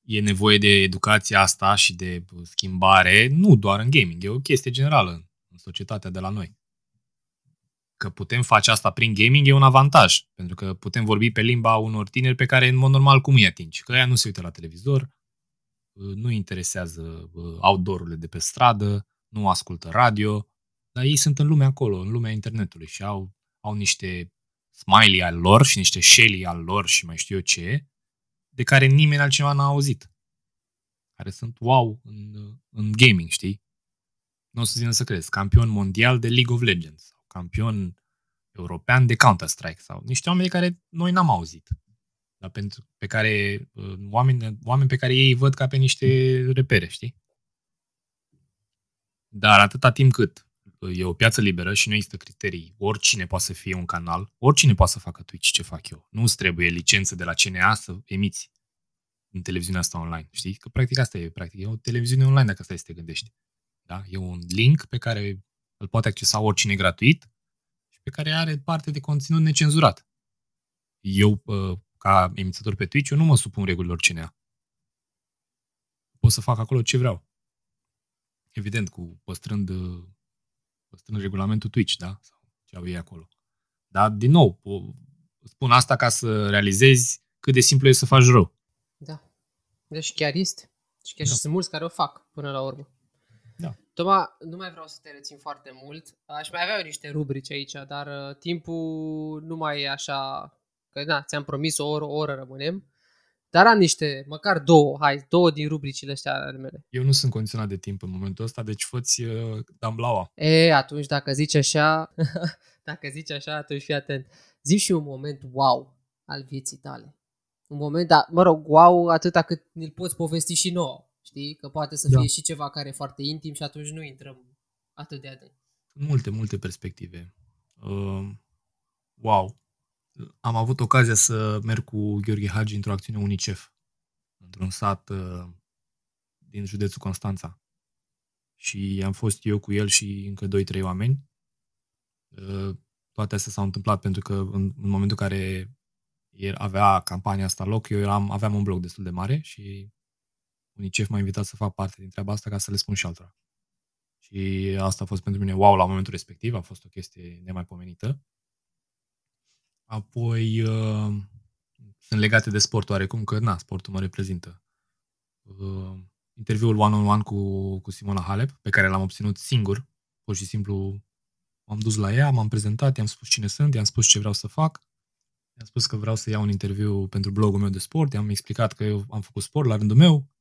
C: e nevoie de educația asta și de schimbare, nu doar în gaming, e o chestie generală în societatea de la noi. Că putem face asta prin gaming e un avantaj, pentru că putem vorbi pe limba unor tineri pe care în mod normal cum îi atingi, că ea nu se uită la televizor, nu interesează outdoor-urile de pe stradă, nu ascultă radio, dar ei sunt în lumea acolo, în lumea internetului și au, au niște smiley al lor și niște shelly al lor și mai știu eu ce, de care nimeni altcineva n-a auzit. Care sunt wow în, în gaming, știi? Nu o să țină să crezi. Campion mondial de League of Legends. Sau campion european de Counter-Strike. Sau niște oameni de care noi n-am auzit. dar pentru, pe care, uh, oameni, oameni pe care ei îi văd ca pe niște repere, știi? Dar atâta timp cât e o piață liberă și nu există criterii, oricine poate să fie un canal, oricine poate să facă Twitch ce fac eu. Nu îți trebuie licență de la CNA să emiți în televiziunea asta online, știi? Că practic asta e, practic, e o televiziune online dacă asta este te gândești. Da? E un link pe care îl poate accesa oricine gratuit și pe care are parte de conținut necenzurat. Eu, ca emițător pe Twitch, eu nu mă supun regulilor CNA. Pot să fac acolo ce vreau. Evident, cu păstrând, păstrând regulamentul Twitch, da? Sau ce au ei acolo. Dar, din nou, spun asta ca să realizezi cât de simplu e să faci rău.
A: Da. Deci chiar este. Și chiar da. și sunt mulți care o fac până la urmă.
C: Da.
A: Toma, nu mai vreau să te rețin foarte mult. Aș mai avea niște rubrici aici, dar uh, timpul nu mai e așa... Că da, ți-am promis o oră, o oră rămânem. Dar am niște, măcar două, hai, două din rubricile astea ale mele.
C: Eu nu sunt condiționat de timp în momentul ăsta, deci fă-ți uh, damblaua.
A: E, atunci dacă zici așa, dacă zici așa, atunci fii atent. Zici și un moment wow al vieții tale. Un moment, dar, mă rog, wow atâta cât ne-l poți povesti și nouă. Știi? Că poate să da. fie și ceva care e foarte intim și atunci nu intrăm atât de adânc.
C: Multe, multe perspective. Uh, wow. Am avut ocazia să merg cu Gheorghe Hagi într-o acțiune UNICEF, într-un sat uh, din județul Constanța. Și am fost eu cu el și încă 2-3 oameni. Uh, toate astea s-au întâmplat pentru că în, în momentul în care avea campania asta loc, eu eram, aveam un blog destul de mare și UNICEF m-a invitat să fac parte din treaba asta ca să le spun și altora. Și asta a fost pentru mine wow la momentul respectiv, a fost o chestie nemaipomenită. Apoi uh, sunt legate de sport oarecum, că na, sportul mă reprezintă. Uh, interviul one-on-one cu, cu Simona Halep, pe care l-am obținut singur, pur și simplu m-am dus la ea, m-am prezentat, i-am spus cine sunt, i-am spus ce vreau să fac, i-am spus că vreau să iau un interviu pentru blogul meu de sport, i-am explicat că eu am făcut sport la rândul meu,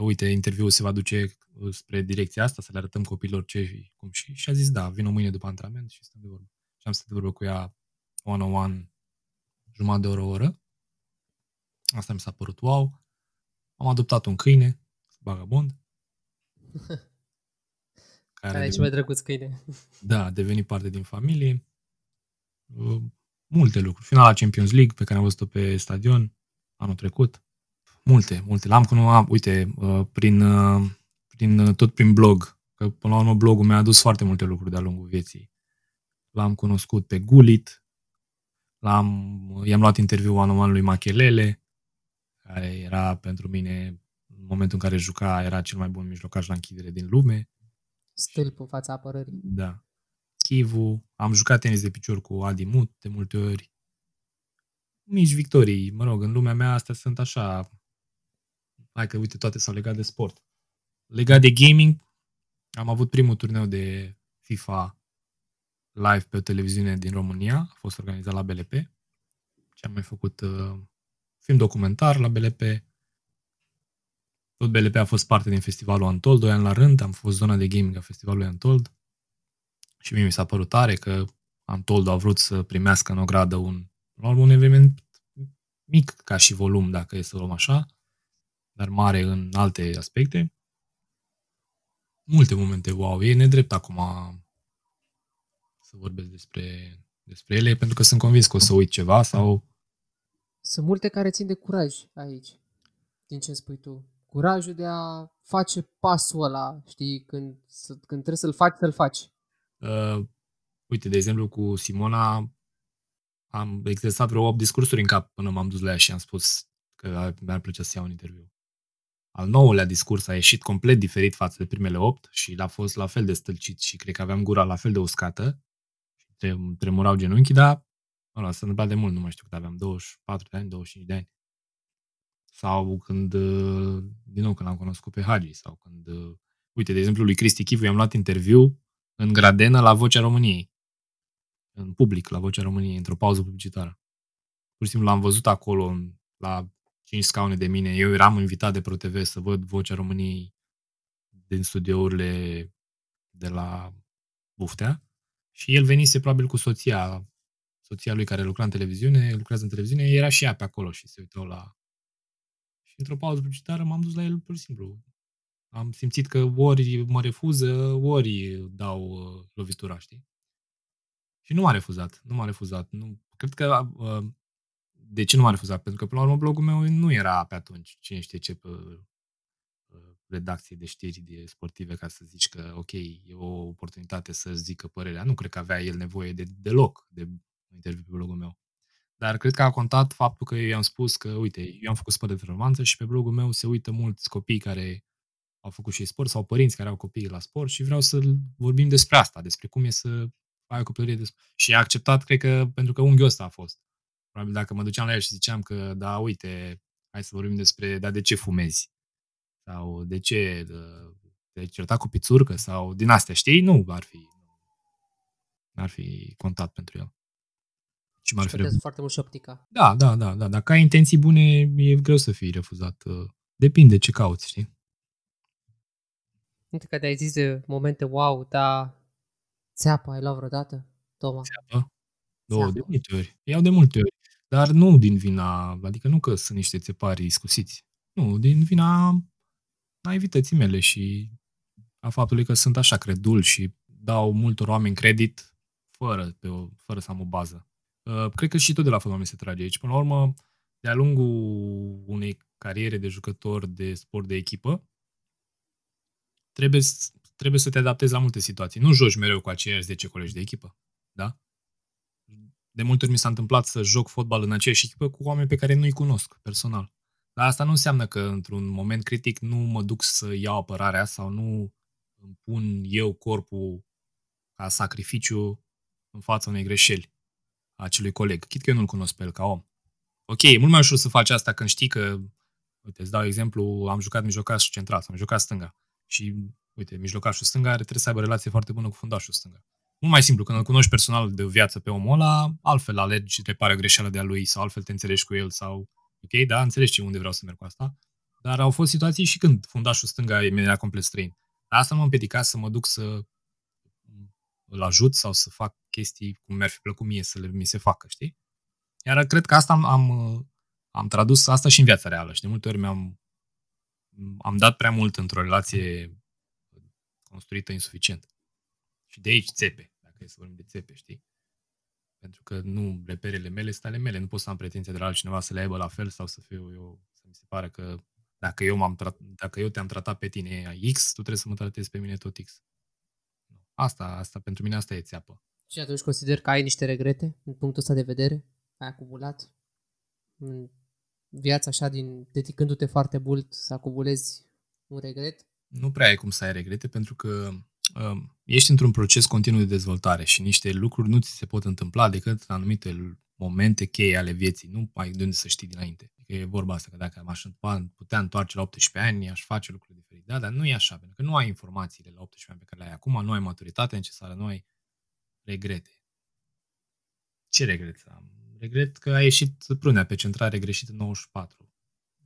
C: că uite, interviul se va duce uh, spre direcția asta, să le arătăm copilor ce cum și. Și a zis, da, vin o mâine după antrenament și stăm de vorbă. Și am stat de vorbă cu ea one-on-one, jumătate de oră, o oră. Asta mi s-a părut wow. Am adoptat un câine, vagabond.
A: care, care e cel mai drăguț câine.
C: Da, a devenit parte din familie. Uh, multe lucruri. Finala Champions League, pe care am văzut-o pe stadion anul trecut. Multe, multe. L-am cunoscut, uite, uh, prin, uh, prin, uh, tot prin blog, că până la urmă blogul mi-a adus foarte multe lucruri de-a lungul vieții. L-am cunoscut pe Gulit, l-am, i-am luat interviu anual lui Machelele, care era pentru mine, în momentul în care juca, era cel mai bun mijlocaș la închidere din lume.
A: Stâlp în fața apărării.
C: Da. Chivu, am jucat tenis de picior cu Adi Mut de multe ori. Mici victorii, mă rog, în lumea mea astea sunt așa hai că uite, toate s-au legat de sport. Legat de gaming, am avut primul turneu de FIFA live pe o televiziune din România, a fost organizat la BLP și am mai făcut uh, film documentar la BLP. Tot BLP a fost parte din festivalul Untold, doi ani la rând, am fost zona de gaming a festivalului Untold și mie mi s-a părut tare că Untold a vrut să primească în ogradă un, un eveniment mic ca și volum, dacă e să luăm așa, dar mare în alte aspecte. Multe momente wow. E nedrept acum să vorbesc despre, despre ele, pentru că sunt convins că o să uit ceva sau...
A: Sunt multe care țin de curaj aici, din ce spui tu. Curajul de a face pasul ăla, știi, când, când trebuie să-l faci, să-l faci.
C: Uh, uite, de exemplu, cu Simona am exersat vreo 8 discursuri în cap până m-am dus la ea și am spus că mi-ar plăcea să iau un interviu al nouălea discurs a ieșit complet diferit față de primele opt și a fost la fel de stâlcit și cred că aveam gura la fel de uscată și tremurau genunchii, dar ăla s-a întâmplat de mult, nu mai știu cât aveam, 24 de ani, 25 de ani. Sau când, uh, din nou, când am cunoscut pe Hagi sau când, uh, uite, de exemplu, lui Cristi Chivu i-am luat interviu în Gradenă la Vocea României, în public, la Vocea României, într-o pauză publicitară. Pur și simplu l-am văzut acolo, la cinci scaune de mine. Eu eram invitat de ProTV să văd Vocea României din studiourile de la Buftea și el venise probabil cu soția soția lui care lucra în televiziune, lucrează în televiziune, era și ea pe acolo și se uitau la... Și într-o pauză publicitară m-am dus la el pur și simplu. Am simțit că ori mă refuză, ori dau uh, lovitura, știi? Și nu m-a refuzat, nu m-a refuzat. Nu, cred că uh, de ce nu m-a refuzat? Pentru că, până la urmă, blogul meu nu era pe atunci, cine știe ce, pe redacție de știri de sportive ca să zici că, ok, e o oportunitate să zică părerea. Nu cred că avea el nevoie de deloc de interviu pe blogul meu. Dar cred că a contat faptul că eu i-am spus că, uite, eu am făcut sport de performanță și pe blogul meu se uită mulți copii care au făcut și sport sau părinți care au copii la sport și vreau să vorbim despre asta, despre cum e să ai o copilărie de sport. Și a acceptat, cred că, pentru că unghiul ăsta a fost. Probabil dacă mă duceam la el și ziceam că, da, uite, hai să vorbim despre, da, de ce fumezi? Sau de ce te-ai certat cu pițurcă? Sau din astea, știi? Nu ar fi ar fi contat pentru el.
A: Și m-ar fi foarte mult și optica.
C: Da, da, da, da. Dacă ai intenții bune, e greu să fii refuzat. Depinde ce cauți, știi?
A: Uite că te-ai zis de momente wow, dar țeapă ai luat vreodată, Toma?
C: Țeapă? Două, de multe ori. Iau de multe ori. Dar nu din vina, adică nu că sunt niște țepari iscusiți. Nu, din vina naivității mele și a faptului că sunt așa credul și dau multor oameni credit fără, pe o, fără să am o bază. Uh, cred că și tot de la fotbal se trage aici. Până la urmă, de-a lungul unei cariere de jucător de sport de echipă, trebuie, trebuie să te adaptezi la multe situații. Nu joci mereu cu aceiași 10 colegi de echipă. Da? De multe ori mi s-a întâmplat să joc fotbal în aceeași echipă cu oameni pe care nu-i cunosc personal. Dar asta nu înseamnă că într-un moment critic nu mă duc să iau apărarea sau nu îmi pun eu corpul ca sacrificiu în fața unei greșeli a acelui coleg. Chit că eu nu-l cunosc pe el ca om. Ok, e mult mai ușor să faci asta când știi că, uite, îți dau exemplu, am jucat mijlocaș central, am jucat stânga. Și, uite, mijlocașul stânga trebuie să aibă relație foarte bună cu fundașul stânga. Mult mai simplu, când îl cunoști personal de viață pe omul ăla, altfel alegi, repare o greșeală de-a lui sau altfel te înțelegi cu el sau Ok, da, înțelegi unde vreau să merg cu asta. Dar au fost situații și când fundașul stânga mi era complet străin. Dar asta mă împiedica să mă duc să îl ajut sau să fac chestii cum mi-ar fi plăcut mie să le, mi se facă, știi? Iar cred că asta am, am, am tradus asta și în viața reală și de multe ori mi-am am dat prea mult într-o relație construită insuficient. Și de aici țepe, dacă e să vorbim de țepe, știi? Pentru că nu reperele mele sunt ale mele. Nu pot să am pretenția de la altcineva să le aibă la fel sau să fiu eu, să mi se pare că dacă eu, m-am tra- dacă eu te-am tratat pe tine X, tu trebuie să mă tratezi pe mine tot X. Asta, asta pentru mine asta e țeapă.
A: Și atunci consider că ai niște regrete în punctul ăsta de vedere? Ai acumulat în viața așa, din, dedicându-te foarte mult să acumulezi un regret?
C: Nu prea ai cum să ai regrete pentru că Um, ești într-un proces continuu de dezvoltare și niște lucruri nu ți se pot întâmpla decât în anumite momente cheie ale vieții. Nu ai de unde să știi dinainte. Adică e vorba asta că dacă m-aș putea întoarce la 18 ani, aș face lucruri diferite. Da, dar nu e așa, pentru că nu ai informațiile la 18 ani pe care le ai acum, nu ai maturitatea necesară, nu ai regrete. Ce regret am? Regret că a ieșit prunea pe centrare greșit în 94.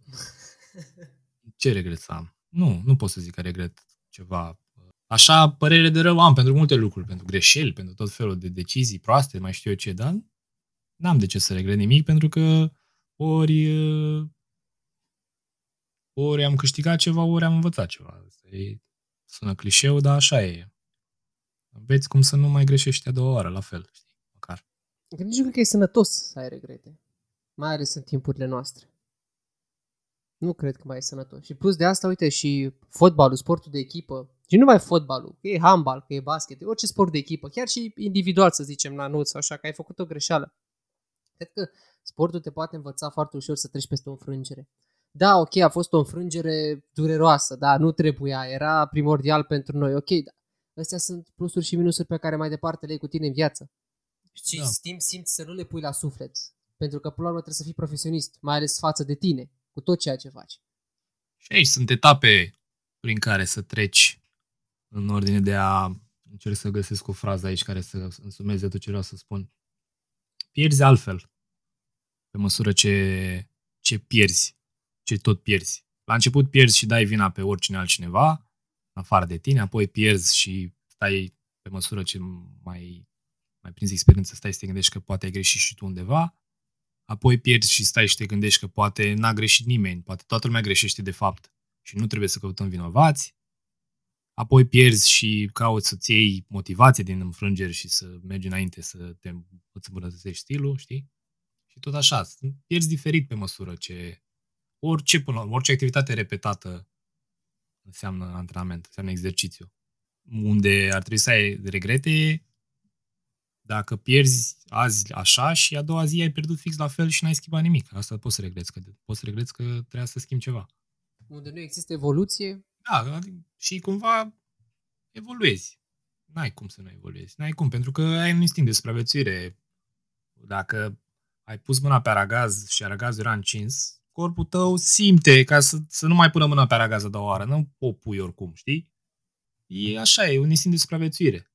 C: Ce regret să am? Nu, nu pot să zic că regret ceva Așa, părere de rău am pentru multe lucruri, pentru greșeli, pentru tot felul de decizii proaste, mai știu eu ce, dar n-am de ce să regret nimic, pentru că ori, ori am câștigat ceva, ori am învățat ceva. Asta e, sună clișeu, dar așa e. Veți cum să nu mai greșești a doua oară, la fel, știi, măcar.
A: Nici nu cred că e sănătos să ai regrete, mai ales în timpurile noastre. Nu cred că mai e sănătos. Și plus de asta, uite, și fotbalul, sportul de echipă, și nu numai fotbalul, că e handbal, că e basket, e orice sport de echipă, chiar și individual, să zicem, la nuț, așa, că ai făcut o greșeală. Cred că sportul te poate învăța foarte ușor să treci peste o înfrângere. Da, ok, a fost o înfrângere dureroasă, da, nu trebuia, era primordial pentru noi, ok, da. Astea sunt plusuri și minusuri pe care mai departe le ai cu tine în viață. Și da. timp simți să nu le pui la suflet. Pentru că, până la urmă, trebuie să fii profesionist, mai ales față de tine, cu tot ceea ce faci.
C: Și aici sunt etape prin care să treci în ordine de a încerc să găsesc o frază aici care să însumeze tot ce vreau să spun. Pierzi altfel pe măsură ce, ce pierzi, ce tot pierzi. La început pierzi și dai vina pe oricine altcineva, în afară de tine, apoi pierzi și stai pe măsură ce mai mai prins experiență, stai să te gândești că poate ai greșit și tu undeva, apoi pierzi și stai și te gândești că poate n-a greșit nimeni, poate toată lumea greșește de fapt și nu trebuie să căutăm vinovați, apoi pierzi și cauți să-ți iei motivație din înfrângeri și să mergi înainte să te îți îmbunătățești stilul, știi? Și tot așa, pierzi diferit pe măsură ce orice, până la urmă, orice activitate repetată înseamnă antrenament, înseamnă exercițiu. Unde ar trebui să ai regrete dacă pierzi azi așa și a doua zi ai pierdut fix la fel și n-ai schimbat nimic. Asta poți să regreți, că poți să regreți că trebuia să schimbi ceva.
A: Unde nu există evoluție?
C: Da, și cumva evoluezi. N-ai cum să nu evoluezi. N-ai cum, pentru că ai un instinct de supraviețuire. Dacă ai pus mâna pe aragaz și aragazul era încins, corpul tău simte ca să, să nu mai pună mâna pe aragaz a doua oară. Nu o pui oricum, știi? E așa, e un instinct de supraviețuire.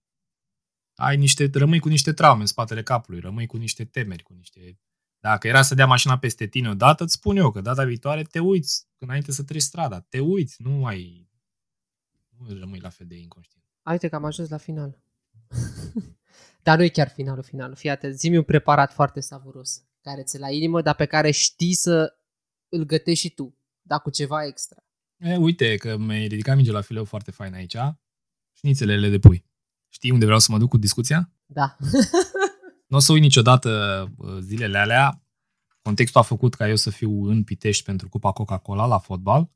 C: Ai niște, rămâi cu niște traume în spatele capului, rămâi cu niște temeri, cu niște... Dacă era să dea mașina peste tine odată, îți spun eu că data viitoare te uiți înainte să treci strada. Te uiți, nu ai... Nu rămâi la fel de inconștient.
A: Uite că am ajuns la final. dar nu e chiar finalul final. Fii atent, zi un preparat foarte savuros, care ți la inimă, dar pe care știi să îl gătești și tu, dar cu ceva extra.
C: E, uite că mi-ai ridicat mingea la fileu foarte fain aici. Șnițelele de pui. Știi unde vreau să mă duc cu discuția?
A: Da.
C: nu o să uit niciodată uh, zilele alea. Contextul a făcut ca eu să fiu în Pitești pentru Cupa Coca-Cola la fotbal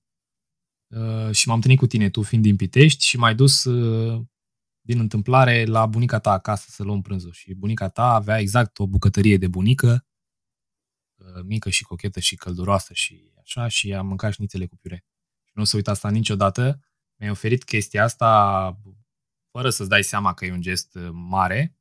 C: uh, și m-am întâlnit cu tine, tu fiind din Pitești și m-ai dus uh, din întâmplare la bunica ta acasă să luăm prânzul. Și bunica ta avea exact o bucătărie de bunică, mică și cochetă și călduroasă și așa, și am mâncat șnițele cu piure. Și nu o să uit asta niciodată. Mi-ai oferit chestia asta fără să-ți dai seama că e un gest uh, mare,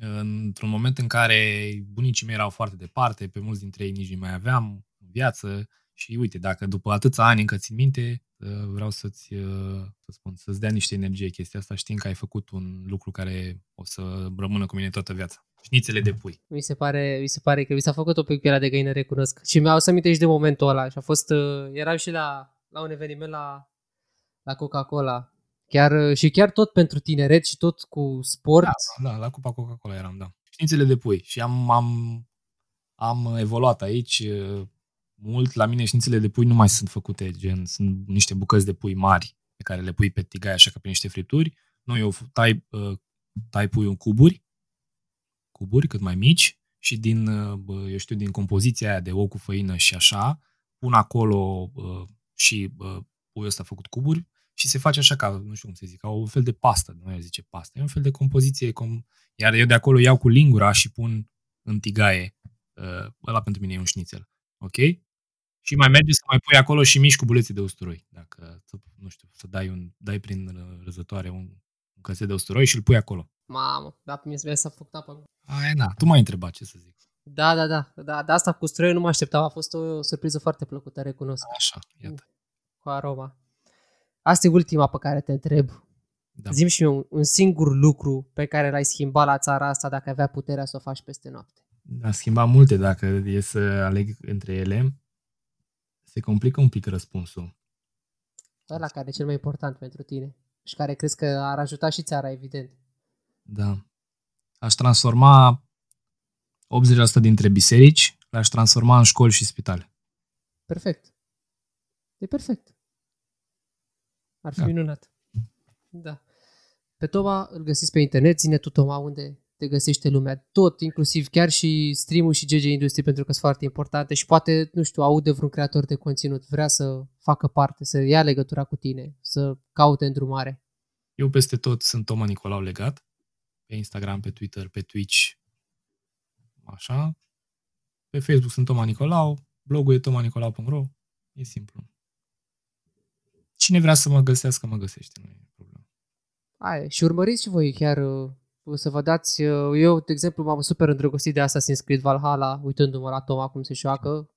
C: într-un moment în care bunicii mei erau foarte departe, pe mulți dintre ei nici nu mai aveam în viață și uite, dacă după atâția ani încă țin minte, uh, vreau să-ți, uh, să spun, să-ți dea niște energie chestia asta, știind că ai făcut un lucru care o să rămână cu mine toată viața. Șnițele de pui.
A: Mi se pare, mi se pare că mi s-a făcut o pielea de găină, recunosc. Și mi-au să aminte și de momentul ăla. Și a fost, eram și la, la un eveniment la, la Coca-Cola Chiar, și chiar tot pentru tineret și tot cu sport.
C: Da, da la Cupa Coca-Cola eram, da. Științele de pui. Și am, am, am evoluat aici mult. La mine științele de pui nu mai sunt făcute, gen, sunt niște bucăți de pui mari pe care le pui pe tigaie așa ca pe niște fripturi. Nu, eu tai, tai pui în cuburi, cuburi cât mai mici și din, eu știu, din compoziția aia de ou cu făină și așa, pun acolo și puiul ăsta făcut cuburi, și se face așa ca, nu știu cum să zic, ca un fel de pastă, nu eu zice pastă, e un fel de compoziție, com... iar eu de acolo iau cu lingura și pun în tigaie, uh, ăla pentru mine e un șnițel, ok? Și mai merge să mai pui acolo și mici cubulețe de usturoi, dacă, nu știu, să dai, un, dai prin răzătoare un, un cățet de usturoi și îl pui acolo.
A: Mamă, da, pe mine s-a făcut apă.
C: Aia, na, tu m-ai întrebat ce să zic.
A: Da, da, da, da, de asta cu usturoiul nu mă așteptam, a fost o surpriză foarte plăcută, recunosc.
C: Așa, iată.
A: Cu aroma. Asta e ultima pe care te întreb. Da. Zim și eu un singur lucru pe care l-ai schimbat la țara asta dacă avea puterea să o faci peste noapte.
C: A schimbat multe dacă e să aleg între ele. Se complică un pic răspunsul.
A: Ăla care e cel mai important pentru tine și care crezi că ar ajuta și țara, evident.
C: Da. Aș transforma 80% dintre biserici, le-aș transforma în școli și spitale.
A: Perfect. E perfect. Ar fi da. minunat. Da. Pe Toma îl găsiți pe internet, ține tu Toma unde te găsește lumea. Tot, inclusiv chiar și stream și GG Industry pentru că sunt foarte importante și poate, nu știu, aude vreun creator de conținut, vrea să facă parte, să ia legătura cu tine, să caute îndrumare.
C: Eu peste tot sunt Toma Nicolau legat, pe Instagram, pe Twitter, pe Twitch, așa. Pe Facebook sunt Toma Nicolau, blogul e tomanicolau.ro, e simplu. Cine vrea să mă găsească, mă găsește. Nu e problemă.
A: Aia, și urmăriți și voi chiar uh, să vă dați... Uh, eu, de exemplu, m-am super îndrăgostit de Assassin's Creed Valhalla, uitându-mă la Toma cum se joacă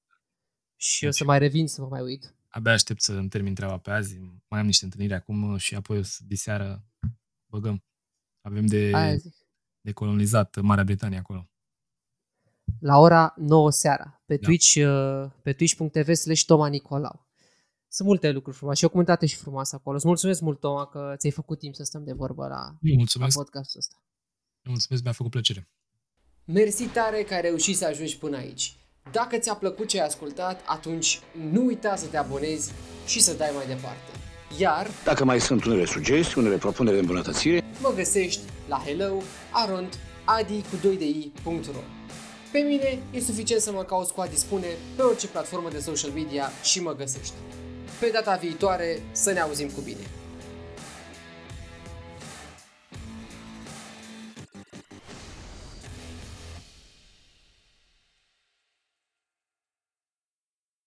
A: și o să mai revin să mă mai uit.
C: Abia aștept să îmi termin treaba pe azi. Mai am niște întâlniri acum și apoi o să diseară băgăm. Avem de, de colonizat Marea Britanie acolo.
A: La ora 9 seara, pe da. Twitch, uh, pe twitch.tv slash Toma Nicolau. Sunt multe lucruri frumoase și o comunitate și frumoasă acolo. Îți mulțumesc mult, Toma, că ți-ai făcut timp să stăm de vorbă la,
C: Eu mulțumesc.
A: la podcastul ăsta.
C: Mulțumesc, mi-a făcut plăcere.
A: Mersi tare că ai reușit să ajungi până aici. Dacă ți-a plăcut ce ai ascultat, atunci nu uita să te abonezi și să dai mai departe. Iar
D: Dacă mai sunt unele sugestii, unele propuneri de îmbunătățire,
A: mă găsești la hello arond adi cu 2 de i.ro Pe mine e suficient să mă cauți cu a dispune pe orice platformă de social media și mă găsești. Pe data viitoare să ne auzim cu bine!